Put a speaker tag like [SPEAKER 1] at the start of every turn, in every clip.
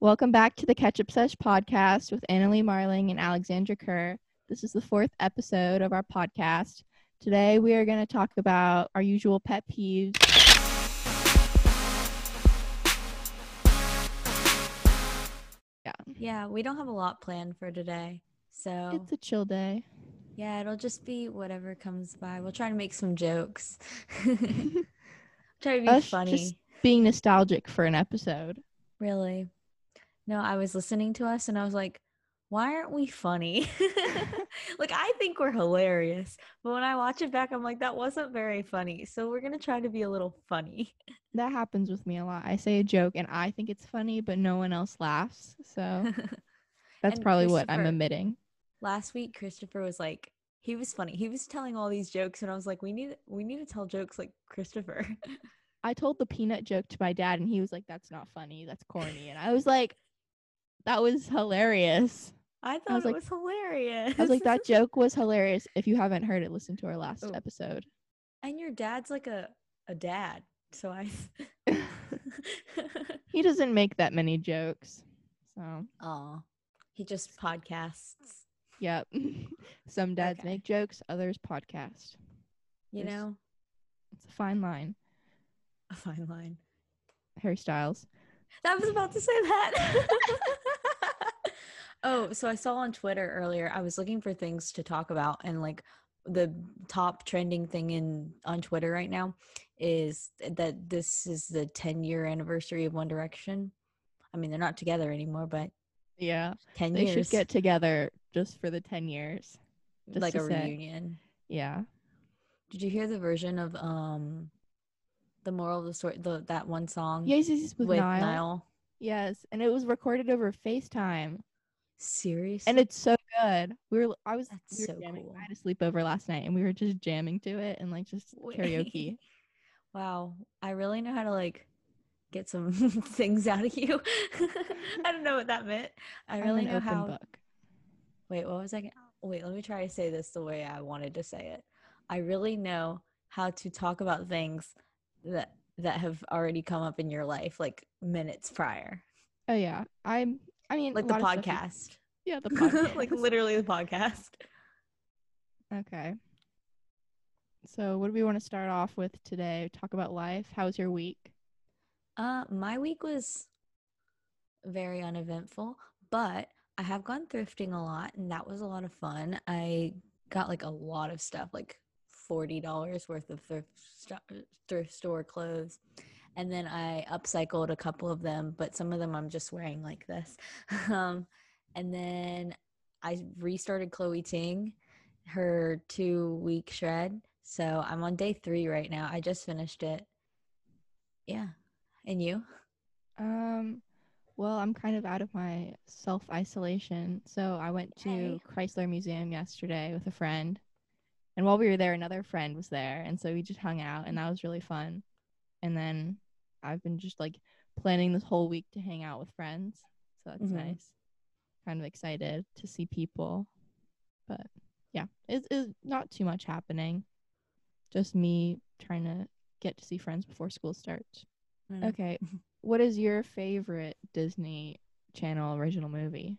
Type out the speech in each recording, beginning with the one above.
[SPEAKER 1] Welcome back to the Ketchup Sesh podcast with Annalie Marling and Alexandra Kerr. This is the fourth episode of our podcast. Today we are going to talk about our usual pet peeves. Yeah,
[SPEAKER 2] Yeah, we don't have a lot planned for today. So,
[SPEAKER 1] it's a chill day.
[SPEAKER 2] yeah, it'll just be whatever comes by. We'll try to make some jokes. try to be
[SPEAKER 1] Us
[SPEAKER 2] funny.
[SPEAKER 1] just being nostalgic for an episode.
[SPEAKER 2] Really. No, I was listening to us and I was like, why aren't we funny? like, I think we're hilarious. But when I watch it back, I'm like, that wasn't very funny. So, we're going to try to be a little funny.
[SPEAKER 1] That happens with me a lot. I say a joke and I think it's funny, but no one else laughs. So that's probably what I'm emitting.
[SPEAKER 2] Last week, Christopher was like, he was funny. He was telling all these jokes, and I was like, we need we need to tell jokes like Christopher.
[SPEAKER 1] I told the peanut joke to my dad, and he was like, "That's not funny. That's corny." And I was like, "That was hilarious."
[SPEAKER 2] I thought
[SPEAKER 1] was
[SPEAKER 2] it
[SPEAKER 1] like-
[SPEAKER 2] was hilarious.
[SPEAKER 1] I was like, "That joke was hilarious." If you haven't heard it, listen to our last
[SPEAKER 2] Oh.
[SPEAKER 1] episode.
[SPEAKER 2] and your dad's like a a dad, so I.
[SPEAKER 1] He doesn't make that many jokes, so
[SPEAKER 2] Oh, he just podcasts.
[SPEAKER 1] yep. Some dads
[SPEAKER 2] Okay.
[SPEAKER 1] make jokes, others podcast.
[SPEAKER 2] You
[SPEAKER 1] There's-
[SPEAKER 2] know,
[SPEAKER 1] It's a fine line.
[SPEAKER 2] a fine line.
[SPEAKER 1] Harry Styles.
[SPEAKER 2] I was about to say that. Oh, so I saw on Twitter earlier. I was looking for things to talk about, and like the top trending thing in on Twitter right now is that this is the 10 year anniversary of One Direction. I mean, they're not together anymore, but
[SPEAKER 1] Yeah,
[SPEAKER 2] 10
[SPEAKER 1] they
[SPEAKER 2] years,
[SPEAKER 1] should get together just for the ten years. just
[SPEAKER 2] like a
[SPEAKER 1] say.
[SPEAKER 2] reunion.
[SPEAKER 1] Yeah.
[SPEAKER 2] Did you hear the version of um the moral of the story, the that one song
[SPEAKER 1] Yes, yes, yes, with,
[SPEAKER 2] with
[SPEAKER 1] Niall.
[SPEAKER 2] Niall?
[SPEAKER 1] Yes, and it was recorded over FaceTime.
[SPEAKER 2] Serious?
[SPEAKER 1] and it's so good. We were, I was,
[SPEAKER 2] That's
[SPEAKER 1] we were
[SPEAKER 2] so
[SPEAKER 1] jamming.
[SPEAKER 2] cool.
[SPEAKER 1] I had a sleepover last night, and we were just jamming to it and like just karaoke.
[SPEAKER 2] wow, I really know how to like get some things out of you. I don't know what that meant. I really know how.
[SPEAKER 1] book.
[SPEAKER 2] Wait, what was I? Gonna, wait, let me try to say this the way I wanted to say it. I really know how to talk about things that that have already come up in your life, like minutes prior,
[SPEAKER 1] Oh yeah, I'm. I mean,
[SPEAKER 2] like the
[SPEAKER 1] lot of
[SPEAKER 2] podcast.
[SPEAKER 1] yeah, the podcast.
[SPEAKER 2] like literally the podcast.
[SPEAKER 1] Okay. So, what do we want to start off with today? Talk about life. How was your week?
[SPEAKER 2] Uh, my week was very uneventful, but I have gone thrifting a lot, and that was a lot of fun. I got like a lot of stuff, like forty dollars worth of thrift sto- thrift store clothes, and then I upcycled a couple of them, but some of them I'm just wearing like this. um, and then I restarted Chloe Ting, her two week shred. So I'm on day three right now. I just finished it. Yeah. And you?
[SPEAKER 1] Um, well, I'm kind of out of my self isolation, so I went to
[SPEAKER 2] Hey.
[SPEAKER 1] Chrysler Museum yesterday with a friend, and while we were there, another friend was there, and so we just hung out, and that was really fun. And then I've been just like planning this whole week to hang out with friends, so that's
[SPEAKER 2] Mhm.
[SPEAKER 1] nice. Kind of excited to see people, but yeah, it's, it's not too much happening. Just me trying to get to see friends before school starts.
[SPEAKER 2] Mm.
[SPEAKER 1] Okay. What is your favorite Disney Channel original movie?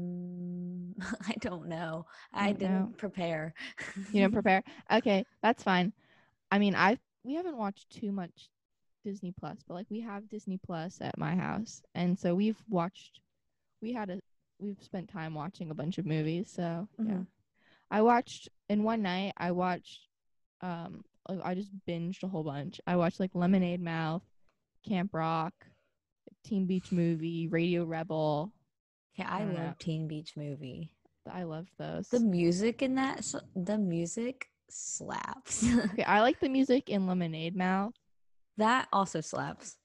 [SPEAKER 2] Um, I don't know. I
[SPEAKER 1] don't
[SPEAKER 2] didn't
[SPEAKER 1] know.
[SPEAKER 2] prepare.
[SPEAKER 1] You didn't prepare? Okay, that's fine. I mean, I we haven't watched too much Disney Plus, but like we have Disney Plus at my house, and so we've watched. We had a we've spent time watching a bunch of movies. So yeah,
[SPEAKER 2] Mhm.
[SPEAKER 1] I watched in one night. I watched. Um, I just binged a whole bunch. I watched like Lemonade Mouth, Camp Rock, Teen Beach Movie, Radio Rebel.
[SPEAKER 2] Yeah, I
[SPEAKER 1] don't
[SPEAKER 2] love. Teen Beach Movie.
[SPEAKER 1] I loved those.
[SPEAKER 2] The music in that, the music slaps.
[SPEAKER 1] okay, I like the music in Lemonade Mouth.
[SPEAKER 2] that also slaps.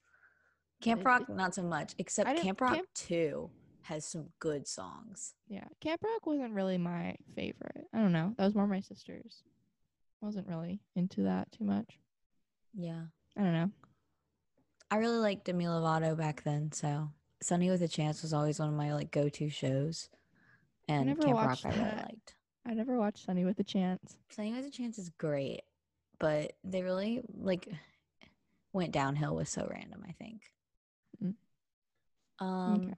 [SPEAKER 2] Camp Rock, not so much, except Camp Rock
[SPEAKER 1] Camp-
[SPEAKER 2] 2 has some good songs.
[SPEAKER 1] Yeah, Camp Rock wasn't really my favorite. I don't know. That was more my sister's. Wasn't really into that too much.
[SPEAKER 2] Yeah.
[SPEAKER 1] I don't know.
[SPEAKER 2] I really liked Demi Lovato back then, so Sunny with a Chance was always one of my like go-to shows. And Camp Rock I really liked.
[SPEAKER 1] I never watched Sunny with a Chance.
[SPEAKER 2] Sunny with a Chance is great, but they really like went downhill with So Random, I think. Um,
[SPEAKER 1] Okay.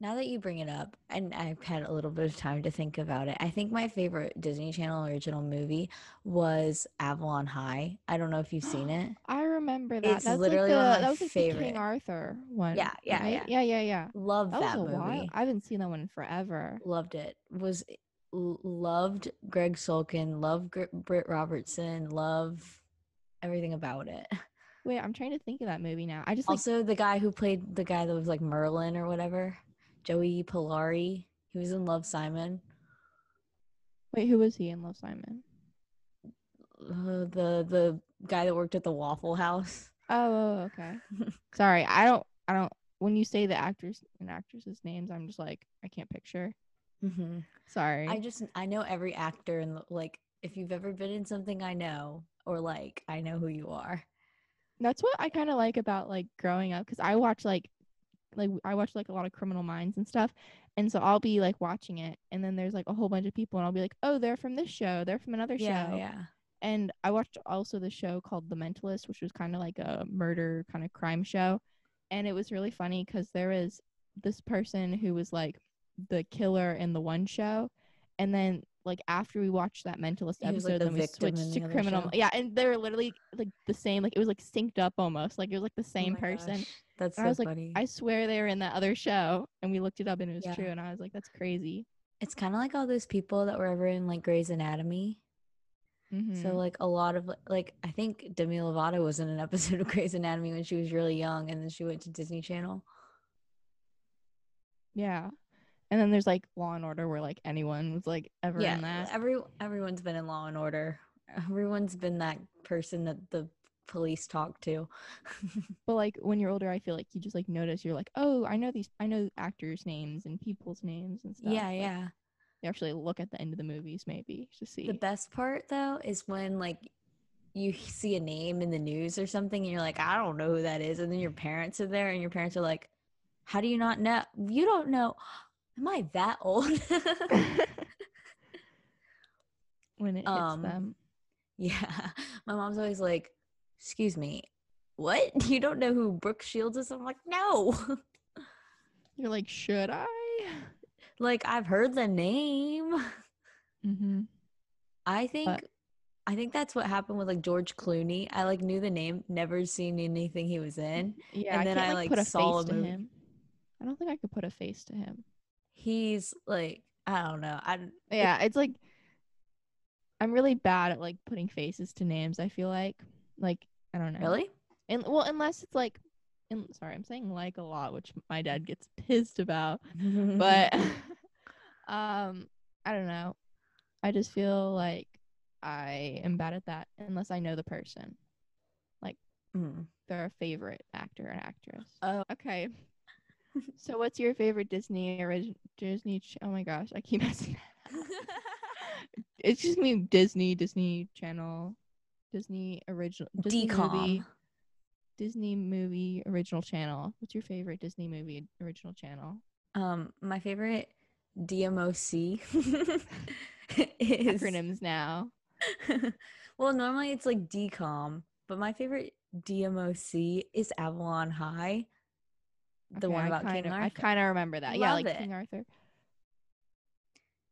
[SPEAKER 2] now that you bring it up, and I've had a little bit of time to think about it, I think my favorite Disney Channel original movie was Avalon High. I don't know if you've seen it.
[SPEAKER 1] I remember that.
[SPEAKER 2] It's
[SPEAKER 1] That's
[SPEAKER 2] literally
[SPEAKER 1] like the, that was like the
[SPEAKER 2] favorite.
[SPEAKER 1] King Arthur one.
[SPEAKER 2] Yeah, yeah,
[SPEAKER 1] right?
[SPEAKER 2] yeah.
[SPEAKER 1] yeah, yeah, yeah.
[SPEAKER 2] Love
[SPEAKER 1] That,
[SPEAKER 2] that, movie.
[SPEAKER 1] while. I haven't seen that one in forever.
[SPEAKER 2] Loved it. Was loved Greg Sulkin. Loved Gr- Britt Robertson. Love everything about it.
[SPEAKER 1] Wait, I'm trying to think of that movie now. I just like
[SPEAKER 2] Also, the guy who played the guy that was like Merlin or whatever, Joey Pollari. He was in Love Simon.
[SPEAKER 1] wait, who was he in Love Simon?
[SPEAKER 2] Uh, the the guy that worked at the Waffle House.
[SPEAKER 1] Oh, oh, okay. Sorry, I don't. I don't. When you say the actors and actresses' names, I'm just like I can't picture.
[SPEAKER 2] Mm-hmm.
[SPEAKER 1] Sorry.
[SPEAKER 2] I just I know every actor and like if you've ever been in something I know or like I know who you are.
[SPEAKER 1] That's what I kind of like about like growing up because I watch like like I watch like a lot of Criminal Minds and stuff, and so I'll be like watching it, and then there's like a whole bunch of people, and I'll be like, oh, they're from this show, they're from another
[SPEAKER 2] Yeah,
[SPEAKER 1] show,
[SPEAKER 2] yeah.
[SPEAKER 1] and I watched also the show called The Mentalist, which was kind of like a murder kind of crime show, and it was really funny because there was this person who was like the killer in the one show, and then like after we watched that Mentalist
[SPEAKER 2] was, like,
[SPEAKER 1] episode,
[SPEAKER 2] the
[SPEAKER 1] then we switched
[SPEAKER 2] the
[SPEAKER 1] to Criminal.
[SPEAKER 2] show.
[SPEAKER 1] Yeah, and they're literally like the same. Like it was like synced up almost. Like it was like the
[SPEAKER 2] Oh
[SPEAKER 1] same
[SPEAKER 2] my
[SPEAKER 1] person.
[SPEAKER 2] gosh, That's
[SPEAKER 1] And
[SPEAKER 2] so
[SPEAKER 1] I was like,
[SPEAKER 2] funny.
[SPEAKER 1] I swear they were in that other show, and we looked it up and it was
[SPEAKER 2] Yeah.
[SPEAKER 1] true. And I was like, that's crazy.
[SPEAKER 2] it's kind of like all those people that were ever in like Grey's Anatomy.
[SPEAKER 1] Mhm.
[SPEAKER 2] So like a lot of like I think Demi Lovato was in an episode of Grey's Anatomy when she was really young, and then she went to Disney Channel.
[SPEAKER 1] yeah. And then there's like Law and Order, where like anyone was like ever
[SPEAKER 2] yeah,
[SPEAKER 1] in that.
[SPEAKER 2] every everyone's been in Law and Order. Everyone's been that person that the police talk to.
[SPEAKER 1] But like when you're older, I feel like you just like notice you're like, oh, I know these, I know actors' names and people's names and stuff.
[SPEAKER 2] yeah,
[SPEAKER 1] Like,
[SPEAKER 2] yeah.
[SPEAKER 1] You actually look at the end of the movies maybe to see.
[SPEAKER 2] The best part though is when like you see a name in the news or something and you're like, I don't know who that is. And then your parents are there and your parents are like, How do you not know? You don't know. Am I that old?
[SPEAKER 1] when it hits
[SPEAKER 2] um,
[SPEAKER 1] them.
[SPEAKER 2] yeah. My mom's always like, Excuse me, what? You don't know who Brooke Shields is? I'm like, No.
[SPEAKER 1] You're like, should I?
[SPEAKER 2] like I've heard the name.
[SPEAKER 1] Mm-hmm.
[SPEAKER 2] I think I think that's what happened with like George Clooney. I like knew the name, never seen anything he was in.
[SPEAKER 1] Yeah,
[SPEAKER 2] And
[SPEAKER 1] I
[SPEAKER 2] then
[SPEAKER 1] can't
[SPEAKER 2] I,
[SPEAKER 1] like,
[SPEAKER 2] like,
[SPEAKER 1] put a
[SPEAKER 2] saw
[SPEAKER 1] face
[SPEAKER 2] a
[SPEAKER 1] to him. I don't think I could put a face to him.
[SPEAKER 2] He's like I don't know. I
[SPEAKER 1] Yeah, it's like I'm really bad at like putting faces to names. I feel like, like I don't know.
[SPEAKER 2] really
[SPEAKER 1] And well, unless it's like, in, sorry, I'm saying like a lot, which my dad gets pissed about. But um, I don't know. I just feel like I am bad at that unless I know the person.
[SPEAKER 2] like Mm.
[SPEAKER 1] They're a favorite actor and actress.
[SPEAKER 2] Oh.
[SPEAKER 1] Okay. So what's your favorite Disney original Disney? Ch- oh my gosh, I keep messing. up. it's just me Disney, Disney Channel, Disney original Disney movie. Disney movie original channel. What's your favorite Disney movie original channel?
[SPEAKER 2] Um, my favorite DMOC is
[SPEAKER 1] Acronyms now.
[SPEAKER 2] well, normally it's like DCOM, but my favorite DMOC is Avalon High. The
[SPEAKER 1] Okay,
[SPEAKER 2] one about King Arthur.
[SPEAKER 1] I kind of remember that. yeah, like
[SPEAKER 2] it.
[SPEAKER 1] King Arthur.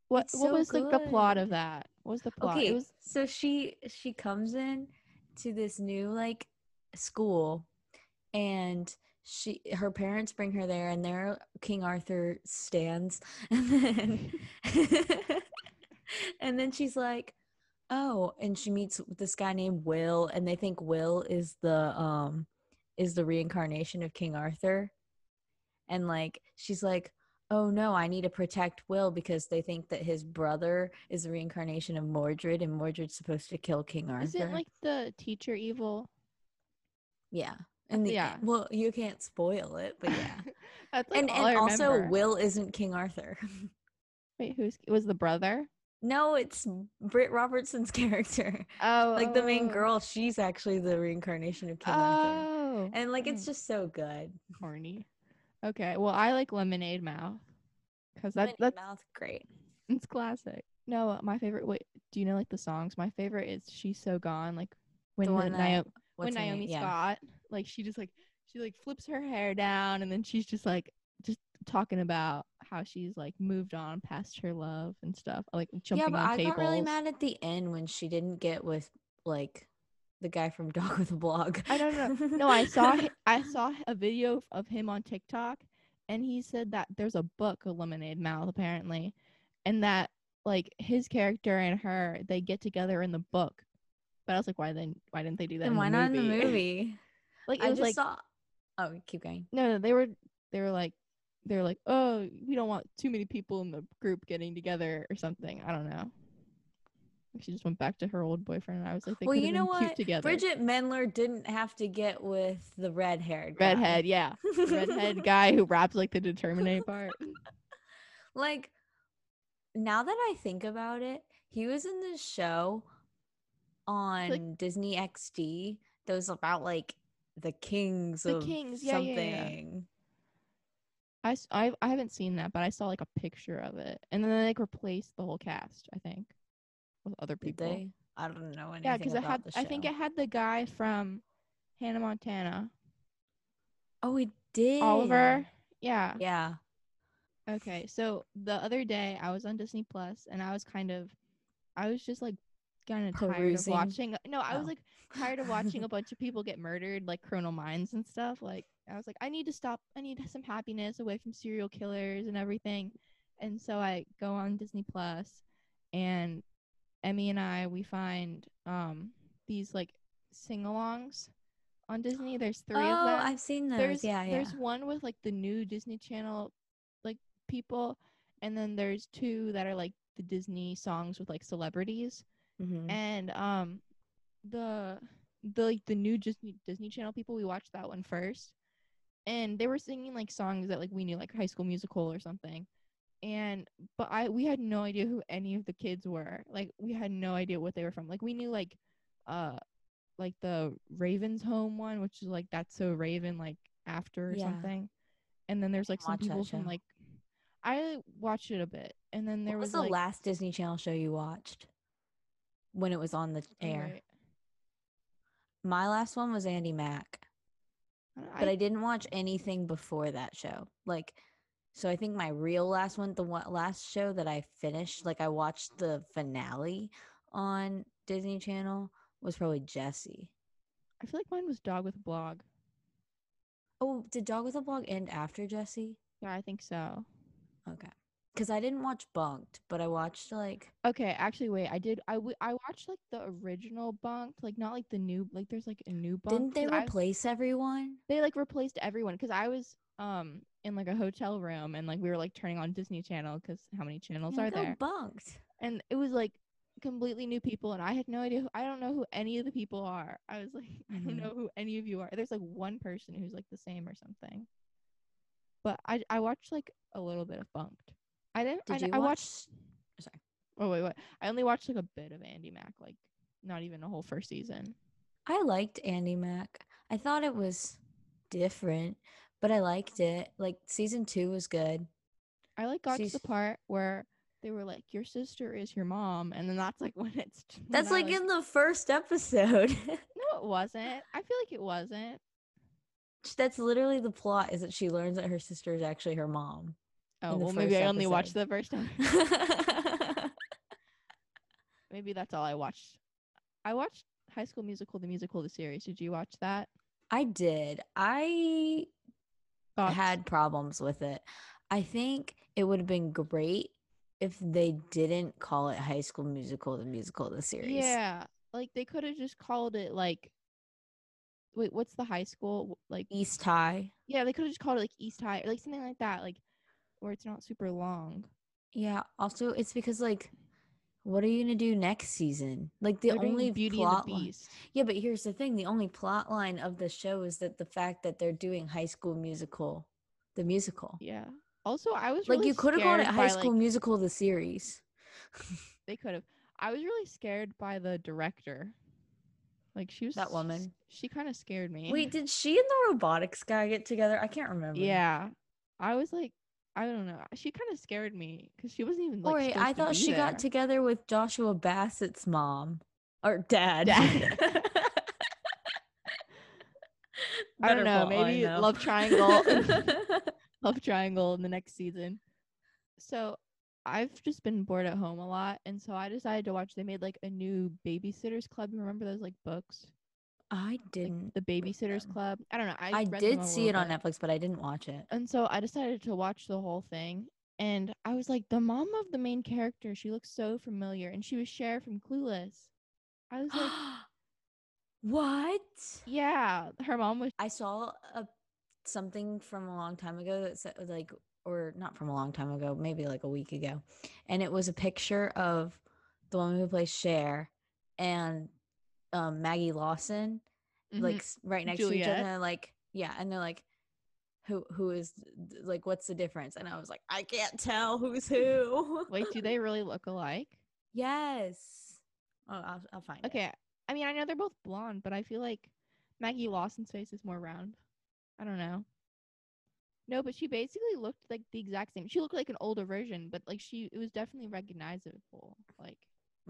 [SPEAKER 1] What
[SPEAKER 2] It's
[SPEAKER 1] what
[SPEAKER 2] so
[SPEAKER 1] was the, the plot of that? What was the plot?
[SPEAKER 2] Okay,
[SPEAKER 1] It was
[SPEAKER 2] so she she comes in to this new like school, and she her parents bring her there, and there King Arthur stands, and then and then she's like, oh, and she meets this guy named Will, and they think Will is the um is the reincarnation of King Arthur, and like she's like. Oh no, I need to protect Will because they think that his brother is the reincarnation of Mordred and Mordred's supposed to kill King Arthur.
[SPEAKER 1] is it like the teacher evil?
[SPEAKER 2] yeah. And the,
[SPEAKER 1] Yeah.
[SPEAKER 2] well, you can't spoil it, but yeah.
[SPEAKER 1] That's like
[SPEAKER 2] and
[SPEAKER 1] all I
[SPEAKER 2] and also
[SPEAKER 1] remember.
[SPEAKER 2] Will isn't King Arthur.
[SPEAKER 1] Wait, who's was the brother?
[SPEAKER 2] no, it's Britt Robertson's character.
[SPEAKER 1] Oh,
[SPEAKER 2] like the main
[SPEAKER 1] oh,
[SPEAKER 2] girl, she's actually the reincarnation of King Arthur.
[SPEAKER 1] Oh,
[SPEAKER 2] And like it's
[SPEAKER 1] mm,
[SPEAKER 2] just so good.
[SPEAKER 1] corny. Okay, well I like Lemonade Mouth because that
[SPEAKER 2] Minnie
[SPEAKER 1] that's
[SPEAKER 2] Mouse, great.
[SPEAKER 1] it's classic. No, my favorite. Wait, do you know like the songs? My favorite is "She's So Gone." Like when
[SPEAKER 2] The
[SPEAKER 1] the,
[SPEAKER 2] that-
[SPEAKER 1] Nio- when
[SPEAKER 2] name?
[SPEAKER 1] Naomi
[SPEAKER 2] Yeah.
[SPEAKER 1] Scott, like she just like she like flips her hair down and then she's just like just talking about how she's like moved on past her love and stuff, like jumping yeah,
[SPEAKER 2] but
[SPEAKER 1] on
[SPEAKER 2] I
[SPEAKER 1] tables.
[SPEAKER 2] got really mad at the end when she didn't get with like the guy from Dog with a Blog.
[SPEAKER 1] I don't know. No, I saw I saw a video of him on TikTok, and he said that there's a book, a Lemonade Mouth, apparently, and that like his character and her they get together in the book. But I was like, why then? Why didn't they do that? In
[SPEAKER 2] why
[SPEAKER 1] the
[SPEAKER 2] not
[SPEAKER 1] movie?
[SPEAKER 2] in the movie?
[SPEAKER 1] like it
[SPEAKER 2] I
[SPEAKER 1] was
[SPEAKER 2] just
[SPEAKER 1] like
[SPEAKER 2] saw. Oh, keep going.
[SPEAKER 1] no, no, they were they were like they were like, oh, we don't want too many people in the group getting together or something. I don't know. She just went back to her old boyfriend. And I was like, they
[SPEAKER 2] well, you know what?
[SPEAKER 1] together.
[SPEAKER 2] Bridgit Mendler didn't have to get with the red haired
[SPEAKER 1] redhead, yeah, redhead guy who raps like the determinate part.
[SPEAKER 2] like now that I think about it, he was in this show on Disney XD that was about like the kings
[SPEAKER 1] The
[SPEAKER 2] of
[SPEAKER 1] kings, yeah,
[SPEAKER 2] something.
[SPEAKER 1] yeah, yeah. I, I I haven't seen that, but I saw like a picture of it, and then they like replaced the whole cast. I think with other
[SPEAKER 2] Did
[SPEAKER 1] people.
[SPEAKER 2] they? I don't know anything
[SPEAKER 1] Yeah, because
[SPEAKER 2] I
[SPEAKER 1] had. I think it had the guy from Hannah Montana,
[SPEAKER 2] oh, it did.
[SPEAKER 1] Oliver. Yeah.
[SPEAKER 2] Yeah.
[SPEAKER 1] Okay. So the other day I was on Disney Plus, and I was kind of, I was just like kind of tired of watching. Uh, no, I was
[SPEAKER 2] Oh.
[SPEAKER 1] like tired of watching a bunch of people get murdered, like Criminal Minds and stuff. Like I was like, I need to stop. I need some happiness away from serial killers and everything. And so I go on Disney Plus, and Emmy and I we find um these like sing-alongs on Disney. There's three
[SPEAKER 2] oh,
[SPEAKER 1] of them
[SPEAKER 2] I've seen those.
[SPEAKER 1] there's
[SPEAKER 2] yeah, yeah.
[SPEAKER 1] there's one with like the new Disney Channel like people and then there's two that are like the Disney songs with like celebrities
[SPEAKER 2] Mhm.
[SPEAKER 1] and um the the like the new Disney Disney Channel people we watched that one first and they were singing like songs that like we knew like High School Musical or something and but I we had no idea who any of the kids were. Like we had no idea what they were from. Like we knew like uh like the Ravens home one which is like that's so Raven like after or
[SPEAKER 2] Yeah.
[SPEAKER 1] something. And then there's like some people from like I watched it a bit. And then there
[SPEAKER 2] what was,
[SPEAKER 1] was,
[SPEAKER 2] the
[SPEAKER 1] like
[SPEAKER 2] last Disney Channel show you watched when it was on the
[SPEAKER 1] oh,
[SPEAKER 2] air?
[SPEAKER 1] wait,
[SPEAKER 2] My last one was Andy Mack, but
[SPEAKER 1] I-
[SPEAKER 2] I, didn't watch anything before that show. Like, so I think my real last one, the one last show that I finished, like I watched the finale on Disney Channel, was probably Jessie.
[SPEAKER 1] I feel like mine was Dog with a Blog.
[SPEAKER 2] Oh, did Dog with a Blog end after Jessie?
[SPEAKER 1] Yeah, I think so.
[SPEAKER 2] Okay, because I didn't watch Bunked, but I watched like
[SPEAKER 1] Okay, actually, wait. I did. I, w- I watched like the original Bunked, like not like the new. Like there's like a new Bunked.
[SPEAKER 2] didn't they replace everyone?
[SPEAKER 1] they like replaced everyone because I was um in like a hotel room and like we were like turning on Disney Channel because how many channels
[SPEAKER 2] Yeah,
[SPEAKER 1] are there?
[SPEAKER 2] Bunked.
[SPEAKER 1] And it was like completely new people and I had no idea. Who, I don't know who any of the people are. I was like, I don't
[SPEAKER 2] Mhm.
[SPEAKER 1] know who any of you are. There's like one person who's like the same or something. But I I watched like a little bit of Bunked. I didn't.
[SPEAKER 2] Did
[SPEAKER 1] I,
[SPEAKER 2] you
[SPEAKER 1] I
[SPEAKER 2] watch?
[SPEAKER 1] watched. Oh wait, wait. I only watched like a bit of Andy Mack, like not even a whole first season.
[SPEAKER 2] I liked Andy Mack. I thought it was different, but I liked it. Like season two was good.
[SPEAKER 1] I like got to the part where they were like, "Your sister is your mom," and then that's like when it's when
[SPEAKER 2] That's
[SPEAKER 1] I,
[SPEAKER 2] like in the first episode.
[SPEAKER 1] No, it wasn't. I feel like it wasn't.
[SPEAKER 2] That's literally the plot is that she learns that her sister is actually her mom.
[SPEAKER 1] Oh well, maybe I only watched the first time. maybe that's all I watched. I watched High School Musical, the musical, the series. Did you watch that?
[SPEAKER 2] I did. I
[SPEAKER 1] Thoughts?
[SPEAKER 2] had problems with it. I think it would have been great if they didn't call it High School Musical, the musical, the series.
[SPEAKER 1] Yeah, like they could have just called it like. Wait, what's the high school like?
[SPEAKER 2] East High.
[SPEAKER 1] Yeah, they could have just called it like East High or like something like that, like where it's not super long.
[SPEAKER 2] Yeah. Also, it's because like, what are you gonna do next season? Like the
[SPEAKER 1] They're
[SPEAKER 2] only
[SPEAKER 1] Beauty
[SPEAKER 2] plot
[SPEAKER 1] and the
[SPEAKER 2] line- Yeah, but here's the thing: the only plot line of the show is that the fact that they're doing High School Musical, the musical.
[SPEAKER 1] Yeah. Also, I was
[SPEAKER 2] Like
[SPEAKER 1] really
[SPEAKER 2] you could have called it
[SPEAKER 1] scared
[SPEAKER 2] High
[SPEAKER 1] by,
[SPEAKER 2] School
[SPEAKER 1] like-
[SPEAKER 2] Musical, the series.
[SPEAKER 1] They could have. I was really scared by the director. Like she was
[SPEAKER 2] That woman.
[SPEAKER 1] She kind of scared me.
[SPEAKER 2] Wait, did she and the robotics guy get together? I can't remember.
[SPEAKER 1] Yeah. I was like, I don't know. She kind of scared me because she wasn't even like.
[SPEAKER 2] I thought she got together with Joshua Bassett's mom or dad.
[SPEAKER 1] Dad. I don't know, maybe
[SPEAKER 2] though.
[SPEAKER 1] love triangle. love triangle in the next season. So I've just been bored at home a lot, and so I decided to watch. They made like a new Babysitters Club. Remember those like books?
[SPEAKER 2] I didn't.
[SPEAKER 1] the Babysitters. Club. I don't know. I,
[SPEAKER 2] I did see it on
[SPEAKER 1] bit.
[SPEAKER 2] Netflix, but I didn't watch it.
[SPEAKER 1] And so I decided to watch the whole thing. And I was like, the mom of the main character, she looks so familiar. And she was Cher from Clueless. I was like,
[SPEAKER 2] what?
[SPEAKER 1] yeah, her mom was.
[SPEAKER 2] I saw a something from a long time ago that said like or not from a long time ago, maybe like a week ago. And it was a picture of the woman who plays Cher and um, Maggie Lawson
[SPEAKER 1] Mhm.
[SPEAKER 2] like right next to each other like yeah and they're like who who is like what's the difference and i was like i can't tell who's who
[SPEAKER 1] Wait, do they really look alike?
[SPEAKER 2] yes oh i'll, I'll find it
[SPEAKER 1] Okay. I mean, I know they're both blonde, but I feel like Maggie Lawson's face is more round. I don't know. No, but she basically looked like the exact same. She looked like an older version, but like she, it was definitely recognizable. Like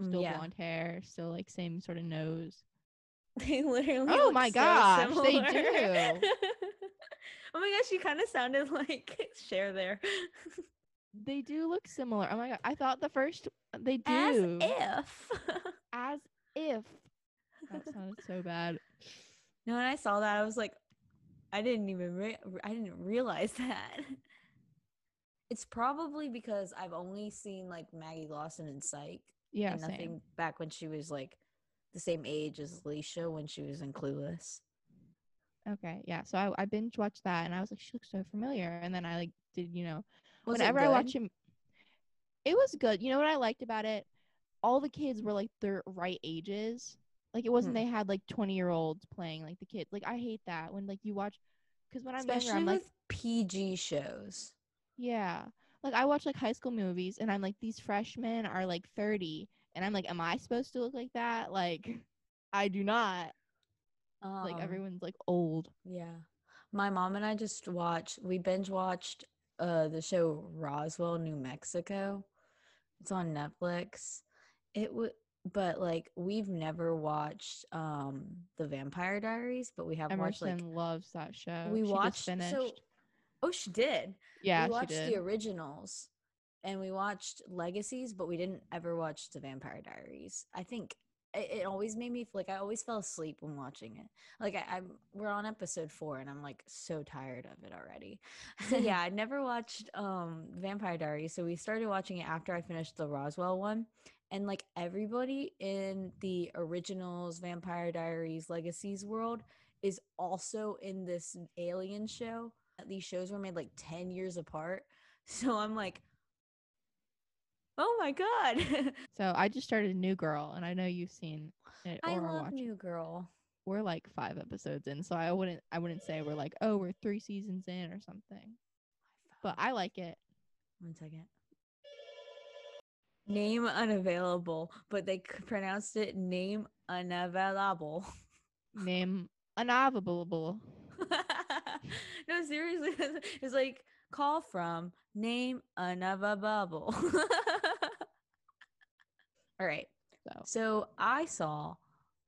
[SPEAKER 1] still
[SPEAKER 2] yeah.
[SPEAKER 1] blonde hair, still like same sort of nose.
[SPEAKER 2] they literally
[SPEAKER 1] Oh my
[SPEAKER 2] so
[SPEAKER 1] gosh, they do.
[SPEAKER 2] oh my gosh you kind of sounded like Cher there
[SPEAKER 1] They do look similar. Oh my god, I thought the first they do.
[SPEAKER 2] as if
[SPEAKER 1] as if that sounded so bad.
[SPEAKER 2] no when i saw that i was like i didn't even re- i didn't realize that it's probably because i've only seen like maggie lawson in psych
[SPEAKER 1] Yeah,
[SPEAKER 2] and
[SPEAKER 1] same.
[SPEAKER 2] nothing back when she was like the same age as Alicia when she was in Clueless.
[SPEAKER 1] Okay, yeah. So I, I binge watched that, and I was like, she looks so familiar. And then I like did you know
[SPEAKER 2] Was
[SPEAKER 1] whenever I watch him, it was good. You know what I liked about it? All the kids were like their right ages. Like it wasn't
[SPEAKER 2] Hmm.
[SPEAKER 1] they had like twenty year olds playing like the kids. Like I hate that when like you watch, because when I'm
[SPEAKER 2] especially
[SPEAKER 1] younger, I'm like,
[SPEAKER 2] with PG shows.
[SPEAKER 1] yeah, like I watch like high school movies, and I'm like, these freshmen are like thirty, and I'm like, am I supposed to look like that? Like, I do not. Like
[SPEAKER 2] Um,
[SPEAKER 1] everyone's like old.
[SPEAKER 2] Yeah, my mom and I just watched. We binge watched uh the show Roswell, New Mexico. It's on Netflix. It would, but like we've never watched um the Vampire Diaries, but we have watched
[SPEAKER 1] Emerson
[SPEAKER 2] like
[SPEAKER 1] loves that show.
[SPEAKER 2] we
[SPEAKER 1] She
[SPEAKER 2] watched.
[SPEAKER 1] finished.
[SPEAKER 2] So, oh, she did.
[SPEAKER 1] yeah,
[SPEAKER 2] we watched the originals and we watched legacies but we didn't ever watch the vampire diaries. I think it, it always made me like i always fell asleep when watching it. Like I, i'm we're on episode four and i'm like so tired of it already. So yeah i never watched um vampire diaries so we started watching it after i finished the roswell one and like everybody in the originals vampire diaries legacies world is also in this alien show these shows were made like 10 years apart so i'm like oh my god
[SPEAKER 1] So I just started New Girl, and I know you've seen it or
[SPEAKER 2] i love
[SPEAKER 1] watching.
[SPEAKER 2] new girl
[SPEAKER 1] We're like five episodes in, so I wouldn't I wouldn't say we're like oh we're three seasons in or something. But I like it.
[SPEAKER 2] one second name unavailable but they pronounced it name unavailable
[SPEAKER 1] Name unavailable.
[SPEAKER 2] no seriously it's like call from name unavailable all right.
[SPEAKER 1] So.
[SPEAKER 2] So I saw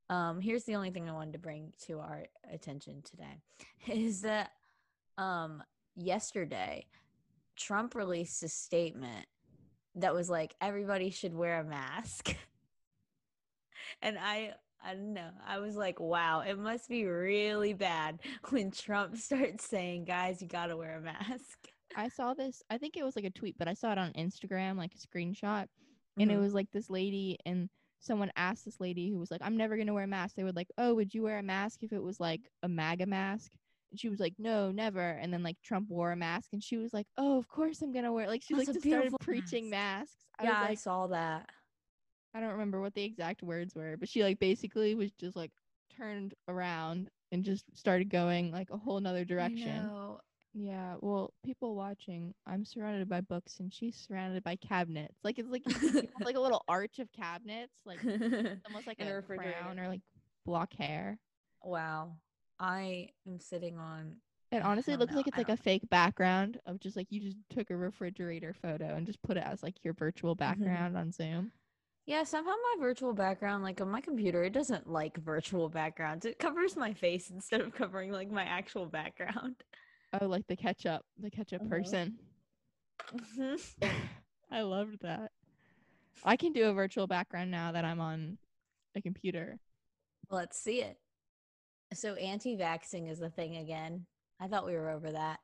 [SPEAKER 2] um here's the only thing I wanted to bring to our attention today is that um yesterday Trump released a statement that was like everybody should wear a mask. and I I don't know. I was like, wow, it must be really bad when Trump starts saying, guys, you got to wear a mask.
[SPEAKER 1] I saw this. I think it was like a tweet, but I saw it on Instagram, like a screenshot, and it
[SPEAKER 2] Mhm.
[SPEAKER 1] was like this lady and someone asked this lady who was like, "I'm never gonna wear a mask." They were like, "Oh, would you wear a mask if it was like a MAGA mask?" And she was like, "No, never." And then like Trump wore a mask, and she was like, "Oh, of course I'm gonna wear." it. Like she
[SPEAKER 2] That's
[SPEAKER 1] like just started
[SPEAKER 2] beautiful
[SPEAKER 1] preaching masks. I
[SPEAKER 2] yeah,
[SPEAKER 1] was
[SPEAKER 2] I saw that.
[SPEAKER 1] I don't remember what the exact words were, but she like basically was just like turned around and just started going like a whole nother direction. Yeah, well, people watching, I'm surrounded by books and she's surrounded by cabinets. Like it's like have, like a little arch of cabinets, like almost like
[SPEAKER 2] In a
[SPEAKER 1] a
[SPEAKER 2] refrigerator.
[SPEAKER 1] crown or like block hair.
[SPEAKER 2] wow. I am sitting on
[SPEAKER 1] It honestly looks
[SPEAKER 2] know,
[SPEAKER 1] like it's like a fake background of just like you just took a refrigerator photo and just put it as like your virtual mm-hmm. background on Zoom.
[SPEAKER 2] Yeah, somehow my virtual background, like on my computer, it doesn't like virtual backgrounds. It covers my face instead of covering like my actual background.
[SPEAKER 1] Oh, like the ketchup, the ketchup
[SPEAKER 2] Uh-huh.
[SPEAKER 1] person.
[SPEAKER 2] Mhm.
[SPEAKER 1] I loved that. I can do a virtual background now that I'm on a computer.
[SPEAKER 2] Let's see it. So anti-vaxxing is the thing again. I thought we were over that.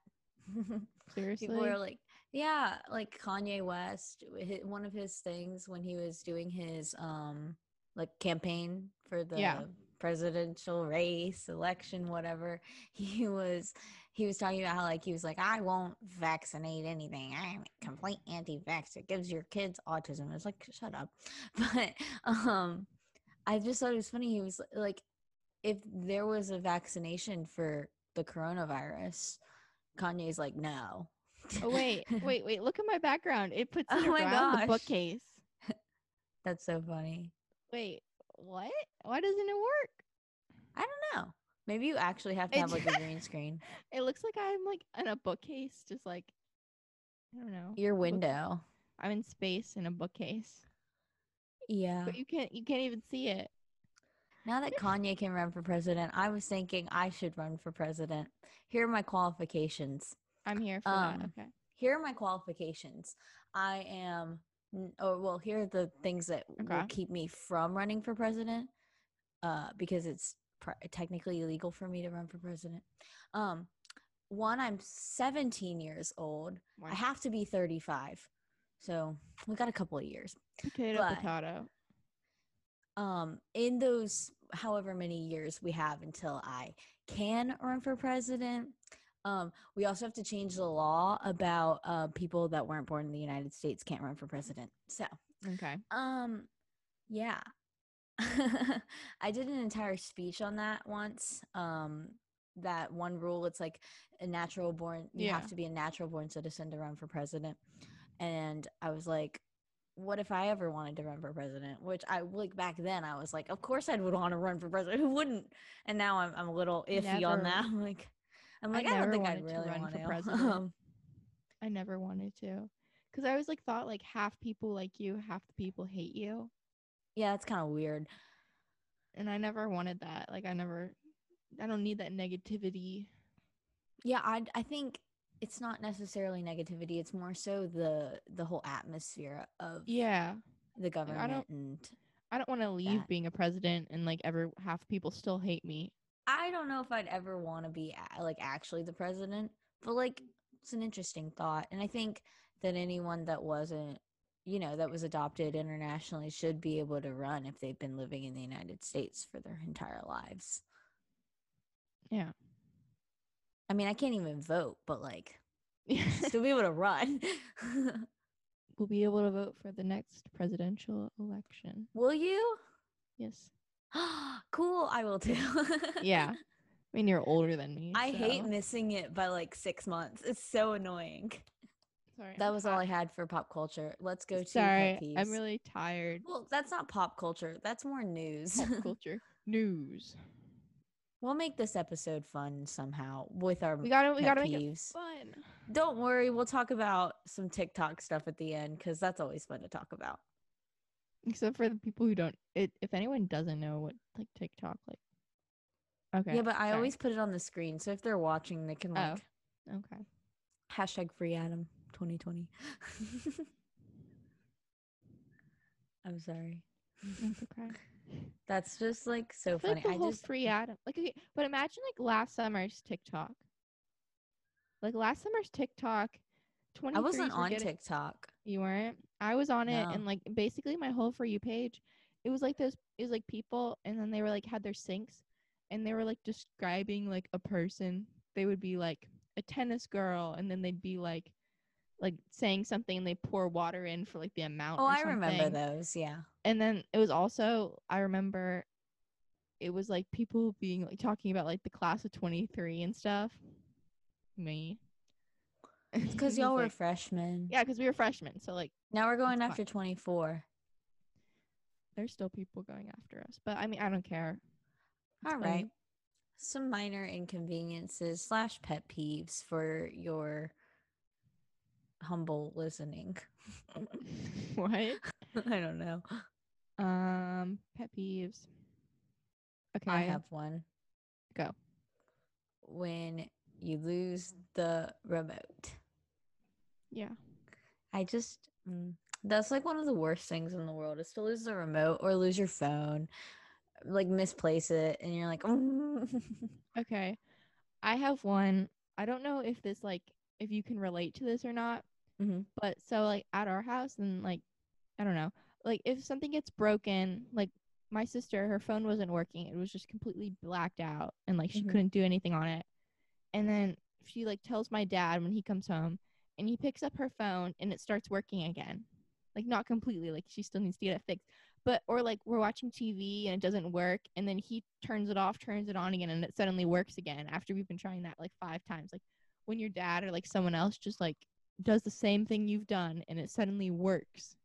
[SPEAKER 1] Seriously.
[SPEAKER 2] People were like, yeah, like Kanye West, one of his things when he was doing his um like campaign for the
[SPEAKER 1] Yeah.
[SPEAKER 2] presidential race, election, whatever. He was he was talking about how like he was like, I won't vaccinate anything. I'm a complete anti-vax. It gives your kids autism. It's like, shut up. But um I just thought it was funny. He was like, if there was a vaccination for the coronavirus, Kanye's like, no.
[SPEAKER 1] Oh wait, wait, wait! Look at my background. It puts
[SPEAKER 2] Oh
[SPEAKER 1] it around the bookcase.
[SPEAKER 2] That's so funny.
[SPEAKER 1] Wait, what? Why doesn't it work?
[SPEAKER 2] I don't know. Maybe you actually have to have like a green screen.
[SPEAKER 1] It looks like I'm like in a bookcase, just like I don't know.
[SPEAKER 2] Your window.
[SPEAKER 1] I'm in space in a bookcase,
[SPEAKER 2] Yeah.
[SPEAKER 1] but you can't you can't even see it.
[SPEAKER 2] Now that Kanye can run for president, I was thinking I should run for president. Here are my qualifications.
[SPEAKER 1] I'm here for
[SPEAKER 2] Um,
[SPEAKER 1] that. Okay.
[SPEAKER 2] Here are my qualifications. I am, n- oh, well, here are the things that will keep me from running for president uh, because it's pr- technically illegal for me to run for president. Um, one, I'm 17 years old. I have to be 35. So we got a couple of years.
[SPEAKER 1] potato
[SPEAKER 2] but-
[SPEAKER 1] potato.
[SPEAKER 2] um in those however many years we have until i can run for president um we also have to change the law about uh people that weren't born in the united states can't run for president so
[SPEAKER 1] Okay.
[SPEAKER 2] um yeah i did an entire speech on that once um that one rule it's like a natural born you
[SPEAKER 1] Yeah.
[SPEAKER 2] have to be a natural born citizen to run for president and i was like what if i ever wanted to run for president which i like back then i was like of course i would want to run for president who wouldn't and now i'm, I'm a little iffy on that i'm like i'm
[SPEAKER 1] I
[SPEAKER 2] like i, don't
[SPEAKER 1] never
[SPEAKER 2] think i'd
[SPEAKER 1] wanted to
[SPEAKER 2] really
[SPEAKER 1] run for
[SPEAKER 2] to
[SPEAKER 1] president. I never wanted to. Cuz I always like thought like half people like you, half the people hate you,
[SPEAKER 2] yeah it's kind of weird
[SPEAKER 1] and I never wanted that. Like I never I don't need that negativity.
[SPEAKER 2] Yeah, I I think it's not necessarily negativity. It's more so the the whole atmosphere of
[SPEAKER 1] Yeah.
[SPEAKER 2] the
[SPEAKER 1] I
[SPEAKER 2] government
[SPEAKER 1] don't-
[SPEAKER 2] and
[SPEAKER 1] I don't want to leave
[SPEAKER 2] That.
[SPEAKER 1] being a president and like ever half people still hate me.
[SPEAKER 2] I don't know if I'd ever want to be like actually the president, but like mm-hmm. it's an interesting thought. And I think that anyone that wasn't, you know, that was adopted internationally should be able to run if they've been living in the United States for their entire lives.
[SPEAKER 1] Yeah.
[SPEAKER 2] I mean, I can't even vote, but like
[SPEAKER 1] Yeah.
[SPEAKER 2] still be able to run.
[SPEAKER 1] we'll be able to vote for the next presidential election.
[SPEAKER 2] Will you?
[SPEAKER 1] Yes.
[SPEAKER 2] cool, I will too.
[SPEAKER 1] Yeah. I mean, you're older than me.
[SPEAKER 2] I hate missing it by like six months. It's so annoying.
[SPEAKER 1] Sorry.
[SPEAKER 2] That
[SPEAKER 1] I'm
[SPEAKER 2] was all. I had for pop culture. Let's go to
[SPEAKER 1] Sorry, I'm really tired.
[SPEAKER 2] well. That's not pop culture. That's more news.
[SPEAKER 1] Pop culture news.
[SPEAKER 2] we'll make this episode fun somehow with our
[SPEAKER 1] We gotta, we gotta make it fun.
[SPEAKER 2] Don't worry, we'll talk about some TikTok stuff at the end because that's always fun to talk about.
[SPEAKER 1] Except for the people who don't. It, if anyone doesn't know what like TikTok like. Okay.
[SPEAKER 2] Yeah, but I
[SPEAKER 1] sorry.
[SPEAKER 2] always put it on the screen, so if they're watching, they can like oh,
[SPEAKER 1] Okay.
[SPEAKER 2] hashtag free Adam 2020. I'm sorry.
[SPEAKER 1] That's okay.
[SPEAKER 2] That's just like so
[SPEAKER 1] I
[SPEAKER 2] funny.
[SPEAKER 1] like the
[SPEAKER 2] I
[SPEAKER 1] whole
[SPEAKER 2] just
[SPEAKER 1] free Adam. Like, okay, but imagine like last summer's TikTok. Like last summer's TikTok.
[SPEAKER 2] I wasn't on
[SPEAKER 1] getting-
[SPEAKER 2] TikTok.
[SPEAKER 1] You weren't. I was on it,
[SPEAKER 2] No.
[SPEAKER 1] and like basically my whole for you page, it was like those. It was like people, and then they were like had their sinks, and they were like describing like a person. They would be like a tennis girl, and then they'd be like, like saying something, and they pour water in for like the amount.
[SPEAKER 2] Oh, I remember those. Yeah.
[SPEAKER 1] And then it was also I remember, it was like people being like talking about like the class of twenty three and stuff. Me.
[SPEAKER 2] It's because y'all were freshmen.
[SPEAKER 1] yeah, because we were freshmen, so like.
[SPEAKER 2] Now we're going after 24.
[SPEAKER 1] there's still people going after us. But I mean, I don't care. It's
[SPEAKER 2] All right. Some minor inconveniences slash pet peeves for your humble listening.
[SPEAKER 1] what?
[SPEAKER 2] I don't know.
[SPEAKER 1] Um, pet peeves. Okay.
[SPEAKER 2] I have one.
[SPEAKER 1] Go.
[SPEAKER 2] When you lose the remote.
[SPEAKER 1] Yeah.
[SPEAKER 2] I just mm, that's like one of the worst things in the world is to lose the remote or lose your phone, like misplace it, and you're like.
[SPEAKER 1] Okay. I have one. I don't know if this like if you can relate to this or not,
[SPEAKER 2] Mhm.
[SPEAKER 1] but so like at our house and like I don't know. Like if something gets broken, like my sister, her phone wasn't working. It was just completely blacked out and like she
[SPEAKER 2] Mhm.
[SPEAKER 1] couldn't do anything on it. And then she like tells my dad when he comes home and he picks up her phone and it starts working again. Like not completely, like she still needs to get it fixed. But or like we're watching TV and it doesn't work and then he turns it off, turns it on again and it suddenly works again after we've been trying that like 5 times. Like when your dad or like someone else just like does the same thing you've done and it suddenly works.